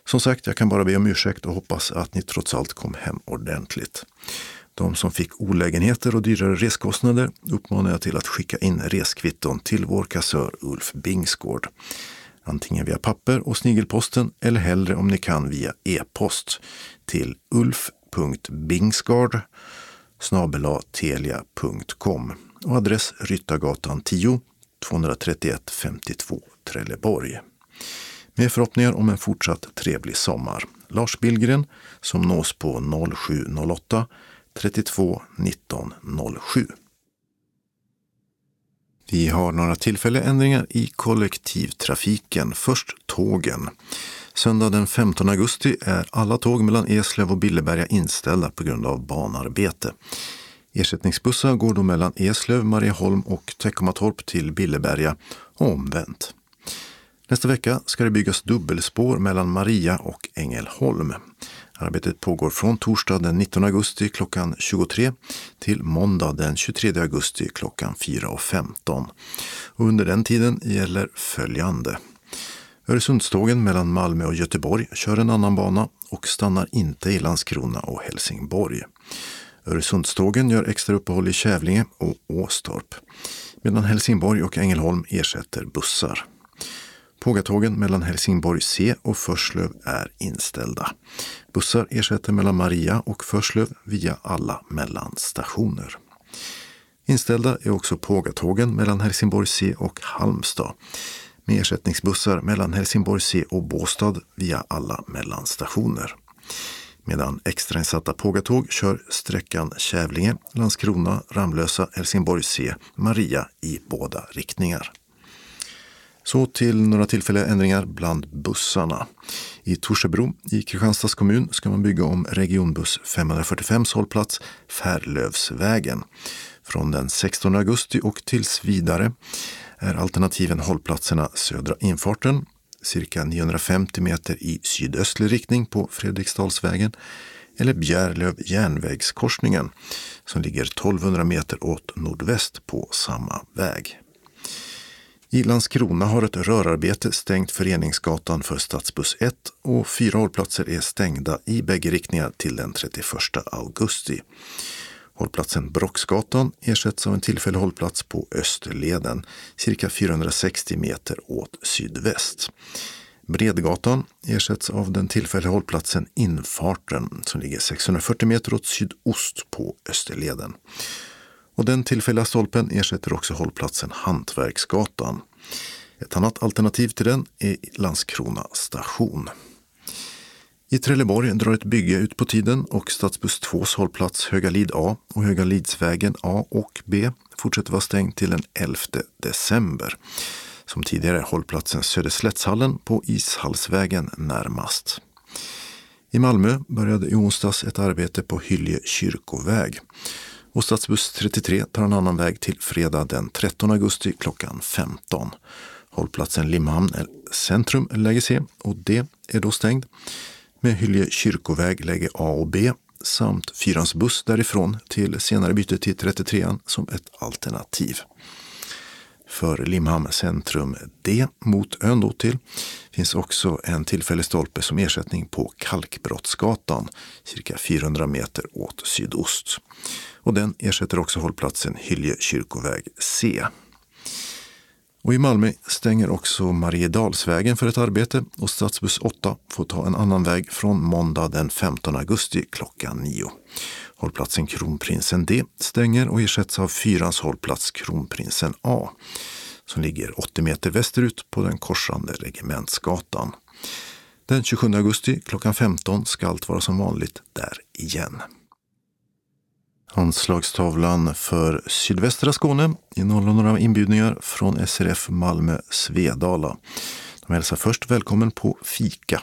Som sagt, jag kan bara be om ursäkt och hoppas att ni trots allt kom hem ordentligt. De som fick olägenheter och dyrare reskostnader uppmanar jag till att skicka in reskvitton till vår kassör Ulf Bingsgård. Antingen via papper och snigelposten eller hellre om ni kan via e-post till ulf.bingsgard telia.com och adress Ryttargatan 10 231 52 Trelleborg. Med förhoppningar om en fortsatt trevlig sommar. Lars Billgren som nås på 0708 32 19 07. Vi har några tillfälliga ändringar i kollektivtrafiken. Först tågen. Söndag den 15 augusti är alla tåg mellan Eslöv och Billeberga inställda på grund av banarbete. Ersättningsbussar går då mellan Eslöv, Marieholm och Teckomatorp till Billeberga och omvänt. Nästa vecka ska det byggas dubbelspår mellan Maria och Ängelholm. Arbetet pågår från torsdag den 19 augusti klockan 23 till måndag den 23 augusti klockan 4.15. Under den tiden gäller följande. Öresundstågen mellan Malmö och Göteborg kör en annan bana och stannar inte i Landskrona och Helsingborg. Öresundstågen gör extra uppehåll i Kävlinge och Åstorp medan Helsingborg och Ängelholm ersätter bussar. Pågatågen mellan Helsingborg C och Förslöv är inställda. Bussar ersätter mellan Maria och Förslöv via alla mellanstationer. Inställda är också Pågatågen mellan Helsingborg C och Halmstad med ersättningsbussar mellan Helsingborg C och Båstad via alla mellanstationer. Medan extrainsatta pågatåg kör sträckan Kävlinge, Landskrona, Ramlösa, Helsingborg C, Maria i båda riktningar. Så till några tillfälliga ändringar bland bussarna. I Torsebro i Kristianstads kommun ska man bygga om regionbuss 545 hållplats Färlövsvägen. Från den 16 augusti och tills vidare är alternativen hållplatserna Södra infarten, cirka 950 meter i sydöstlig riktning på Fredriksdalsvägen eller Bjärlöv järnvägskorsningen som ligger 1200 meter åt nordväst på samma väg. I Landskrona har ett rörarbete stängt Föreningsgatan för stadsbuss 1 och fyra hållplatser är stängda i bägge riktningar till den 31 augusti. Hållplatsen Brocksgatan ersätts av en tillfällig hållplats på Österleden, cirka 460 meter åt sydväst. Bredgatan ersätts av den tillfälliga hållplatsen Infarten som ligger 640 meter åt sydost på Österleden. Och den tillfälliga stolpen ersätter också hållplatsen Hantverksgatan. Ett annat alternativ till den är Landskrona station. I Trelleborg drar ett bygge ut på tiden och stadsbuss 2s hållplats Högalid A och Högalidsvägen A och B fortsätter vara stängd till den 11 december. Som tidigare är hållplatsen Söderslättshallen på Ishallsvägen närmast. I Malmö började i onsdags ett arbete på Hylje kyrkoväg. Och stadsbuss 33 tar en annan väg till fredag den 13 augusti klockan 15. Hållplatsen Limhamn eh, centrum läge C och D är då stängd med Hylje kyrkoväg läge A och B samt fyrans buss därifrån till senare byte till 33an som ett alternativ. För Limhamn centrum D mot ön då till finns också en tillfällig stolpe som ersättning på Kalkbrottsgatan cirka 400 meter åt sydost. Och den ersätter också hållplatsen Hylje kyrkoväg C. Och i Malmö stänger också Mariedalsvägen för ett arbete och stadsbuss 8 får ta en annan väg från måndag den 15 augusti klockan 9. Hållplatsen Kronprinsen D stänger och ersätts av fyrans hållplats Kronprinsen A som ligger 80 meter västerut på den korsande Regementsgatan. Den 27 augusti klockan 15 ska allt vara som vanligt där igen. Anslagstavlan för sydvästra Skåne innehåller några inbjudningar från SRF Malmö Svedala. De hälsar först välkommen på fika.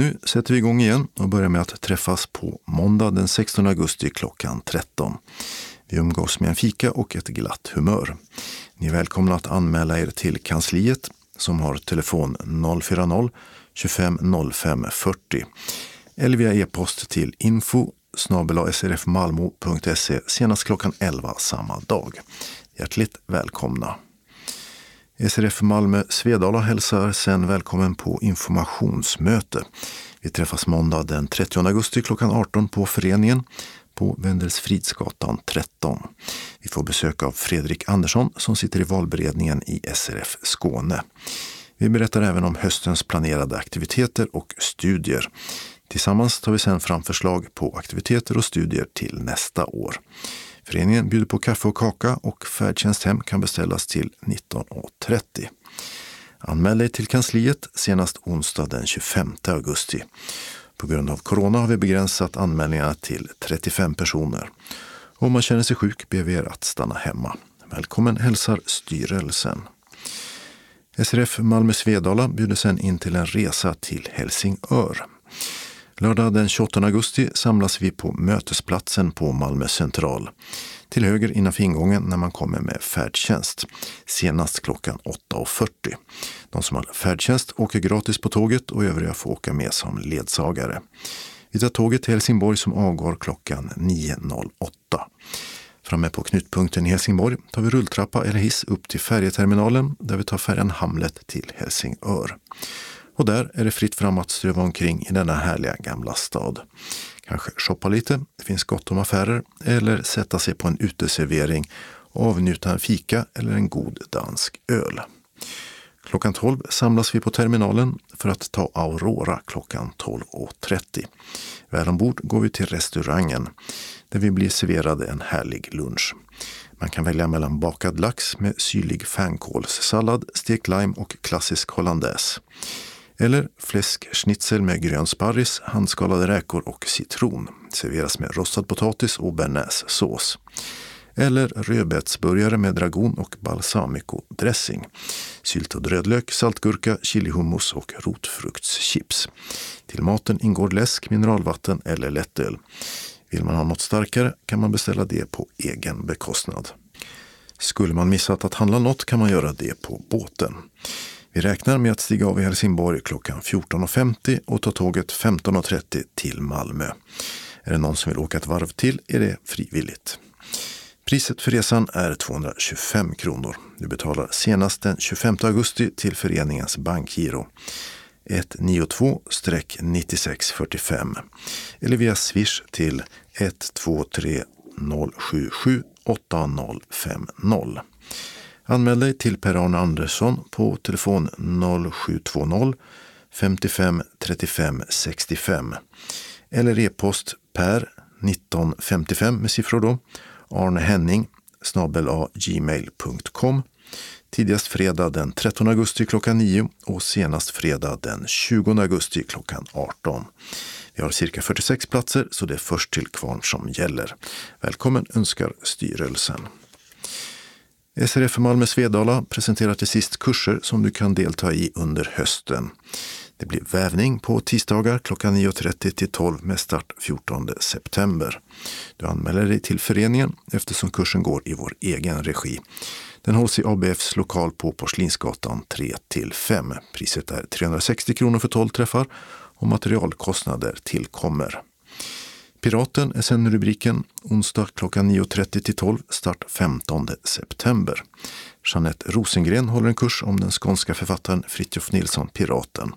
Nu sätter vi igång igen och börjar med att träffas på måndag den 16 augusti klockan 13. Vi umgås med en fika och ett glatt humör. Ni är välkomna att anmäla er till kansliet som har telefon 040 25 05 40 eller via e-post till info srfmalmo.se senast klockan 11 samma dag. Hjärtligt välkomna! SRF Malmö Svedala hälsar sen välkommen på informationsmöte. Vi träffas måndag den 30 augusti klockan 18 på föreningen på Wendelsfridsgatan 13. Vi får besök av Fredrik Andersson som sitter i valberedningen i SRF Skåne. Vi berättar även om höstens planerade aktiviteter och studier. Tillsammans tar vi sedan fram förslag på aktiviteter och studier till nästa år. Föreningen bjuder på kaffe och kaka och färdtjänst hem kan beställas till 19.30. Anmäl dig till kansliet senast onsdag den 25 augusti. På grund av corona har vi begränsat anmälningarna till 35 personer. Om man känner sig sjuk ber vi er att stanna hemma. Välkommen hälsar styrelsen. SRF Malmö Svedala bjuder sedan in till en resa till Helsingör. Lördag den 28 augusti samlas vi på Mötesplatsen på Malmö central. Till höger innanför ingången när man kommer med färdtjänst. Senast klockan 8.40. De som har färdtjänst åker gratis på tåget och övriga får åka med som ledsagare. Vi tar tåget till Helsingborg som avgår klockan 9.08. Framme på knutpunkten i Helsingborg tar vi rulltrappa eller hiss upp till färjeterminalen där vi tar färjan Hamlet till Helsingör. Och där är det fritt fram att ströva omkring i denna härliga gamla stad. Kanske shoppa lite, det finns gott om affärer, eller sätta sig på en uteservering och avnjuta en fika eller en god dansk öl. Klockan 12 samlas vi på terminalen för att ta Aurora klockan 12.30. Väl ombord går vi till restaurangen där vi blir serverade en härlig lunch. Man kan välja mellan bakad lax med syrlig fänkålssallad, stekt lime och klassisk hollandaise. Eller fläskschnitzel med grön sparris, handskalade räkor och citron. Serveras med rostad potatis och bearnaisesås. Eller rödbetsburgare med dragon och balsamico-dressing. Syltad rödlök, saltgurka, chilihummus och rotfruktschips. Till maten ingår läsk, mineralvatten eller lättöl. Vill man ha något starkare kan man beställa det på egen bekostnad. Skulle man missat att handla något kan man göra det på båten. Vi räknar med att stiga av i Helsingborg klockan 14.50 och ta tåget 15.30 till Malmö. Är det någon som vill åka ett varv till är det frivilligt. Priset för resan är 225 kronor. Du betalar senast den 25 augusti till föreningens bankgiro. 192-9645 eller via swish till 123 077 8050. Anmäl dig till Per-Arne Andersson på telefon 0720 55 35 65 eller e-post per 1955 med siffror då Arne Henning snabel gmail.com tidigast fredag den 13 augusti klockan 9 och senast fredag den 20 augusti klockan 18. Vi har cirka 46 platser så det är först till kvarn som gäller. Välkommen önskar styrelsen. SRF Malmö Svedala presenterar till sist kurser som du kan delta i under hösten. Det blir vävning på tisdagar klockan 9.30 till 12 med start 14 september. Du anmäler dig till föreningen eftersom kursen går i vår egen regi. Den hålls i ABFs lokal på Porslinsgatan 3 till 5. Priset är 360 kronor för 12 träffar och materialkostnader tillkommer. Piraten är sen rubriken onsdag klockan 9.30 till 12, start 15 september. Jeanette Rosengren håller en kurs om den skånska författaren Fritjof Nilsson Piraten.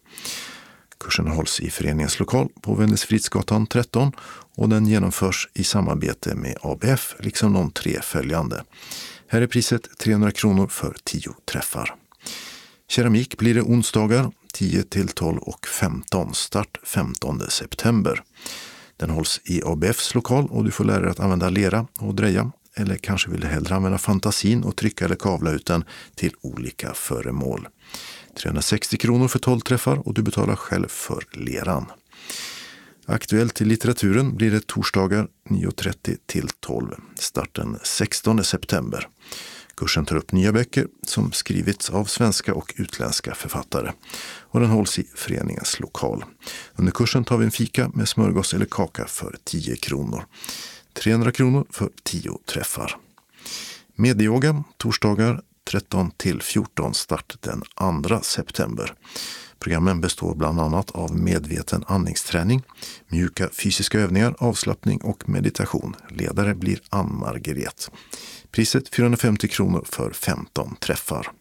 Kursen hålls i föreningens lokal på Vännäsfridsgatan 13 och den genomförs i samarbete med ABF liksom de tre följande. Här är priset 300 kronor för 10 träffar. Keramik blir det onsdagar 10 till 12 och 15, start 15 september. Den hålls i ABFs lokal och du får lära dig att använda lera och dreja. Eller kanske vill du hellre använda fantasin och trycka eller kavla ut den till olika föremål. 360 kronor för 12 träffar och du betalar själv för leran. Aktuellt i litteraturen blir det torsdagar 9.30 till 12, starten 16 september. Kursen tar upp nya böcker som skrivits av svenska och utländska författare och den hålls i föreningens lokal. Under kursen tar vi en fika med smörgås eller kaka för 10 kronor. 300 kronor för 10 träffar. Medieyoga torsdagar 13 till 14 start den 2 september. Programmen består bland annat av medveten andningsträning, mjuka fysiska övningar, avslappning och meditation. Ledare blir Ann-Margret. Priset 450 kronor för 15 träffar.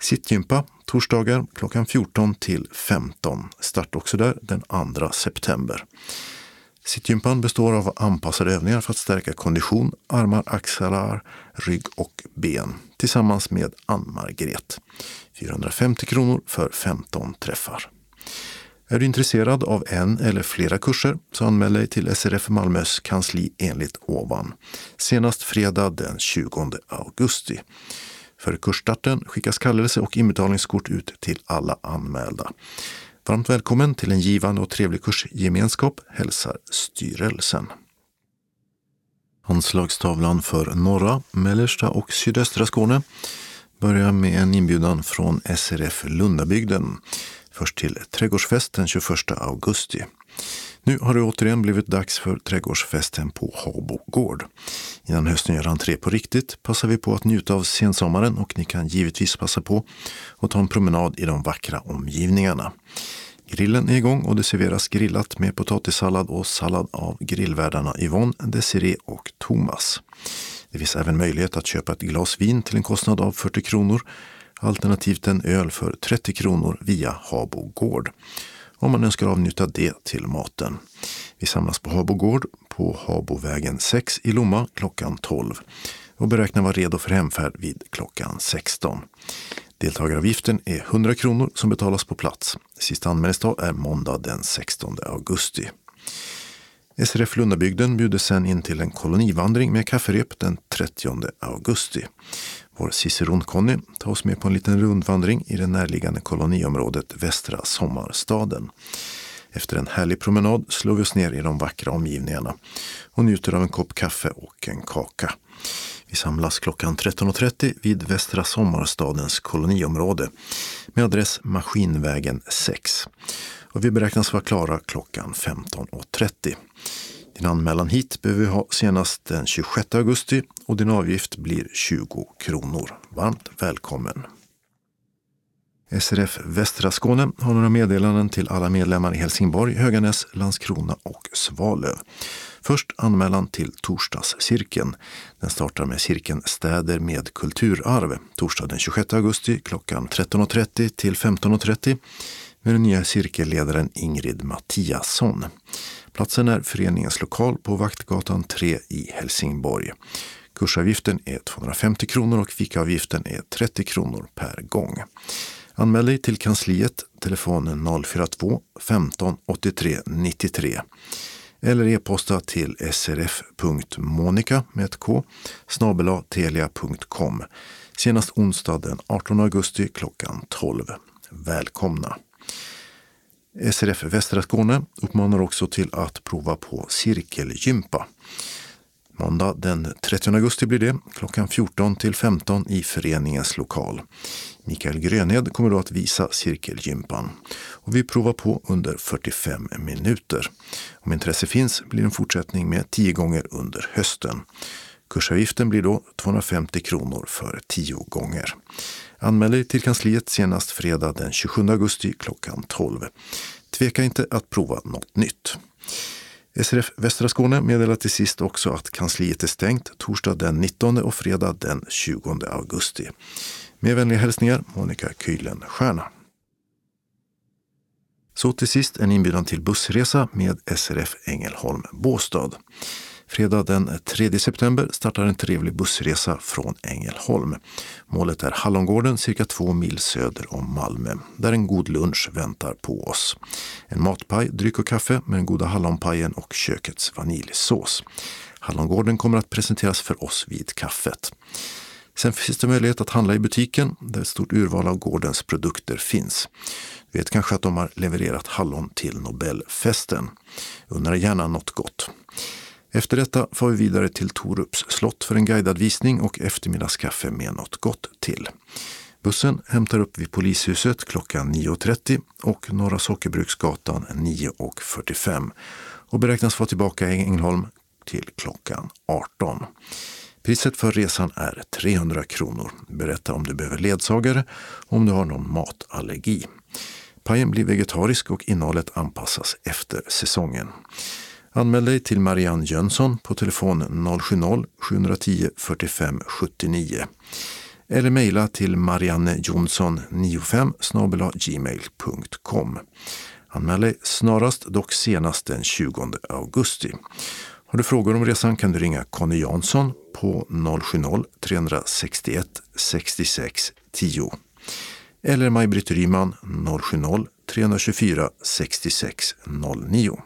Sittgympa torsdagar klockan 14 till 15. Start också där den 2 september. Sittgympan består av anpassade övningar för att stärka kondition, armar, axlar, rygg och ben tillsammans med Ann-Margret. 450 kronor för 15 träffar. Är du intresserad av en eller flera kurser så anmäl dig till SRF Malmös kansli enligt ovan. Senast fredag den 20 augusti. Före kursstarten skickas kallelse och inbetalningskort ut till alla anmälda. Varmt välkommen till en givande och trevlig kursgemenskap hälsar styrelsen. Anslagstavlan för norra, mellersta och sydöstra Skåne börjar med en inbjudan från SRF Lundabygden. Först till trädgårdsfest den 21 augusti. Nu har det återigen blivit dags för trädgårdsfesten på Habo gård. Innan hösten gör entré på riktigt passar vi på att njuta av sensommaren och ni kan givetvis passa på att ta en promenad i de vackra omgivningarna. Grillen är igång och det serveras grillat med potatissallad och sallad av grillvärdarna Yvonne, Desiree och Thomas. Det finns även möjlighet att köpa ett glas vin till en kostnad av 40 kronor alternativt en öl för 30 kronor via Habo gård om man önskar avnjuta det till maten. Vi samlas på Habo gård på Habovägen 6 i Lomma klockan 12 och beräknar vara redo för hemfärd vid klockan 16. Deltagaravgiften är 100 kronor som betalas på plats. Sista anmälningsdag är måndag den 16 augusti. SRF Lundabygden bjuder sen in till en kolonivandring med kafferep den 30 augusti. Vår ciceron-Conny tar oss med på en liten rundvandring i det närliggande koloniområdet Västra Sommarstaden. Efter en härlig promenad slår vi oss ner i de vackra omgivningarna och njuter av en kopp kaffe och en kaka. Vi samlas klockan 13.30 vid Västra Sommarstadens koloniområde med adress Maskinvägen 6. Och vi beräknas vara klara klockan 15.30. Din anmälan hit behöver vi ha senast den 26 augusti och din avgift blir 20 kronor. Varmt välkommen! SRF Västra Skåne har några meddelanden till alla medlemmar i Helsingborg, Höganäs, Landskrona och Svalöv. Först anmälan till torsdagscirkeln. Den startar med cirkeln Städer med kulturarv torsdag den 26 augusti klockan 13.30 till 15.30 med den nya cirkelledaren Ingrid Mattiasson. Platsen är föreningens lokal på Vaktgatan 3 i Helsingborg. Kursavgiften är 250 kronor och fikaavgiften är 30 kronor per gång. Anmäl dig till kansliet, telefonen 042 15 83 93 eller e-posta till srf.monica med ett k snabelatelia.com senast onsdag den 18 augusti klockan 12. Välkomna! SRF Västra Skåne uppmanar också till att prova på cirkelgympa. Måndag den 30 augusti blir det, klockan 14 till 15 i föreningens lokal. Mikael Grönhed kommer då att visa cirkelgympan. Och vi provar på under 45 minuter. Om intresse finns blir en fortsättning med 10 gånger under hösten. Kursavgiften blir då 250 kronor för 10 gånger. Anmäl dig till kansliet senast fredag den 27 augusti klockan 12. Tveka inte att prova något nytt. SRF Västra Skåne meddelar till sist också att kansliet är stängt torsdag den 19 och fredag den 20 augusti. Med vänliga hälsningar Monica Kühlenstierna. Så till sist en inbjudan till bussresa med SRF Ängelholm Båstad. Fredag den 3 september startar en trevlig bussresa från Ängelholm. Målet är Hallongården cirka två mil söder om Malmö, där en god lunch väntar på oss. En matpaj, dryck och kaffe med den goda hallonpajen och kökets vaniljsås. Hallongården kommer att presenteras för oss vid kaffet. Sen finns det möjlighet att handla i butiken där ett stort urval av gårdens produkter finns. Du vet kanske att de har levererat hallon till Nobelfesten. Undrar gärna något gott. Efter detta får vi vidare till Torups slott för en guidad visning och eftermiddagskaffe med något gott till. Bussen hämtar upp vid polishuset klockan 9.30 och Norra Sockerbruksgatan 9.45 och beräknas vara tillbaka i Ängelholm till klockan 18. Priset för resan är 300 kronor. Berätta om du behöver ledsagare och om du har någon matallergi. Pajen blir vegetarisk och innehållet anpassas efter säsongen. Anmäl dig till Marianne Jönsson på telefon 070-710 45 79 eller mejla till mariannejonsson95 gmail.com. Anmäl dig snarast, dock senast den 20 augusti. Har du frågor om resan kan du ringa Conny Jansson på 070-361 66 10 eller Maj-Britt Ryman 070-324 66 09.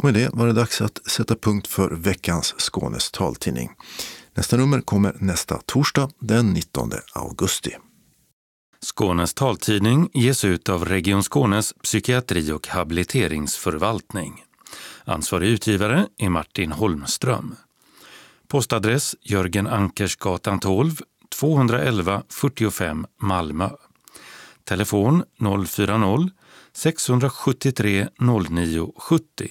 Och med det var det dags att sätta punkt för veckans Skånes taltidning. Nästa nummer kommer nästa torsdag den 19 augusti. Skånes taltidning ges ut av Region Skånes psykiatri och habiliteringsförvaltning. Ansvarig utgivare är Martin Holmström. Postadress Jörgen Ankersgatan 12, 211 45 Malmö. Telefon 040-673 09 70.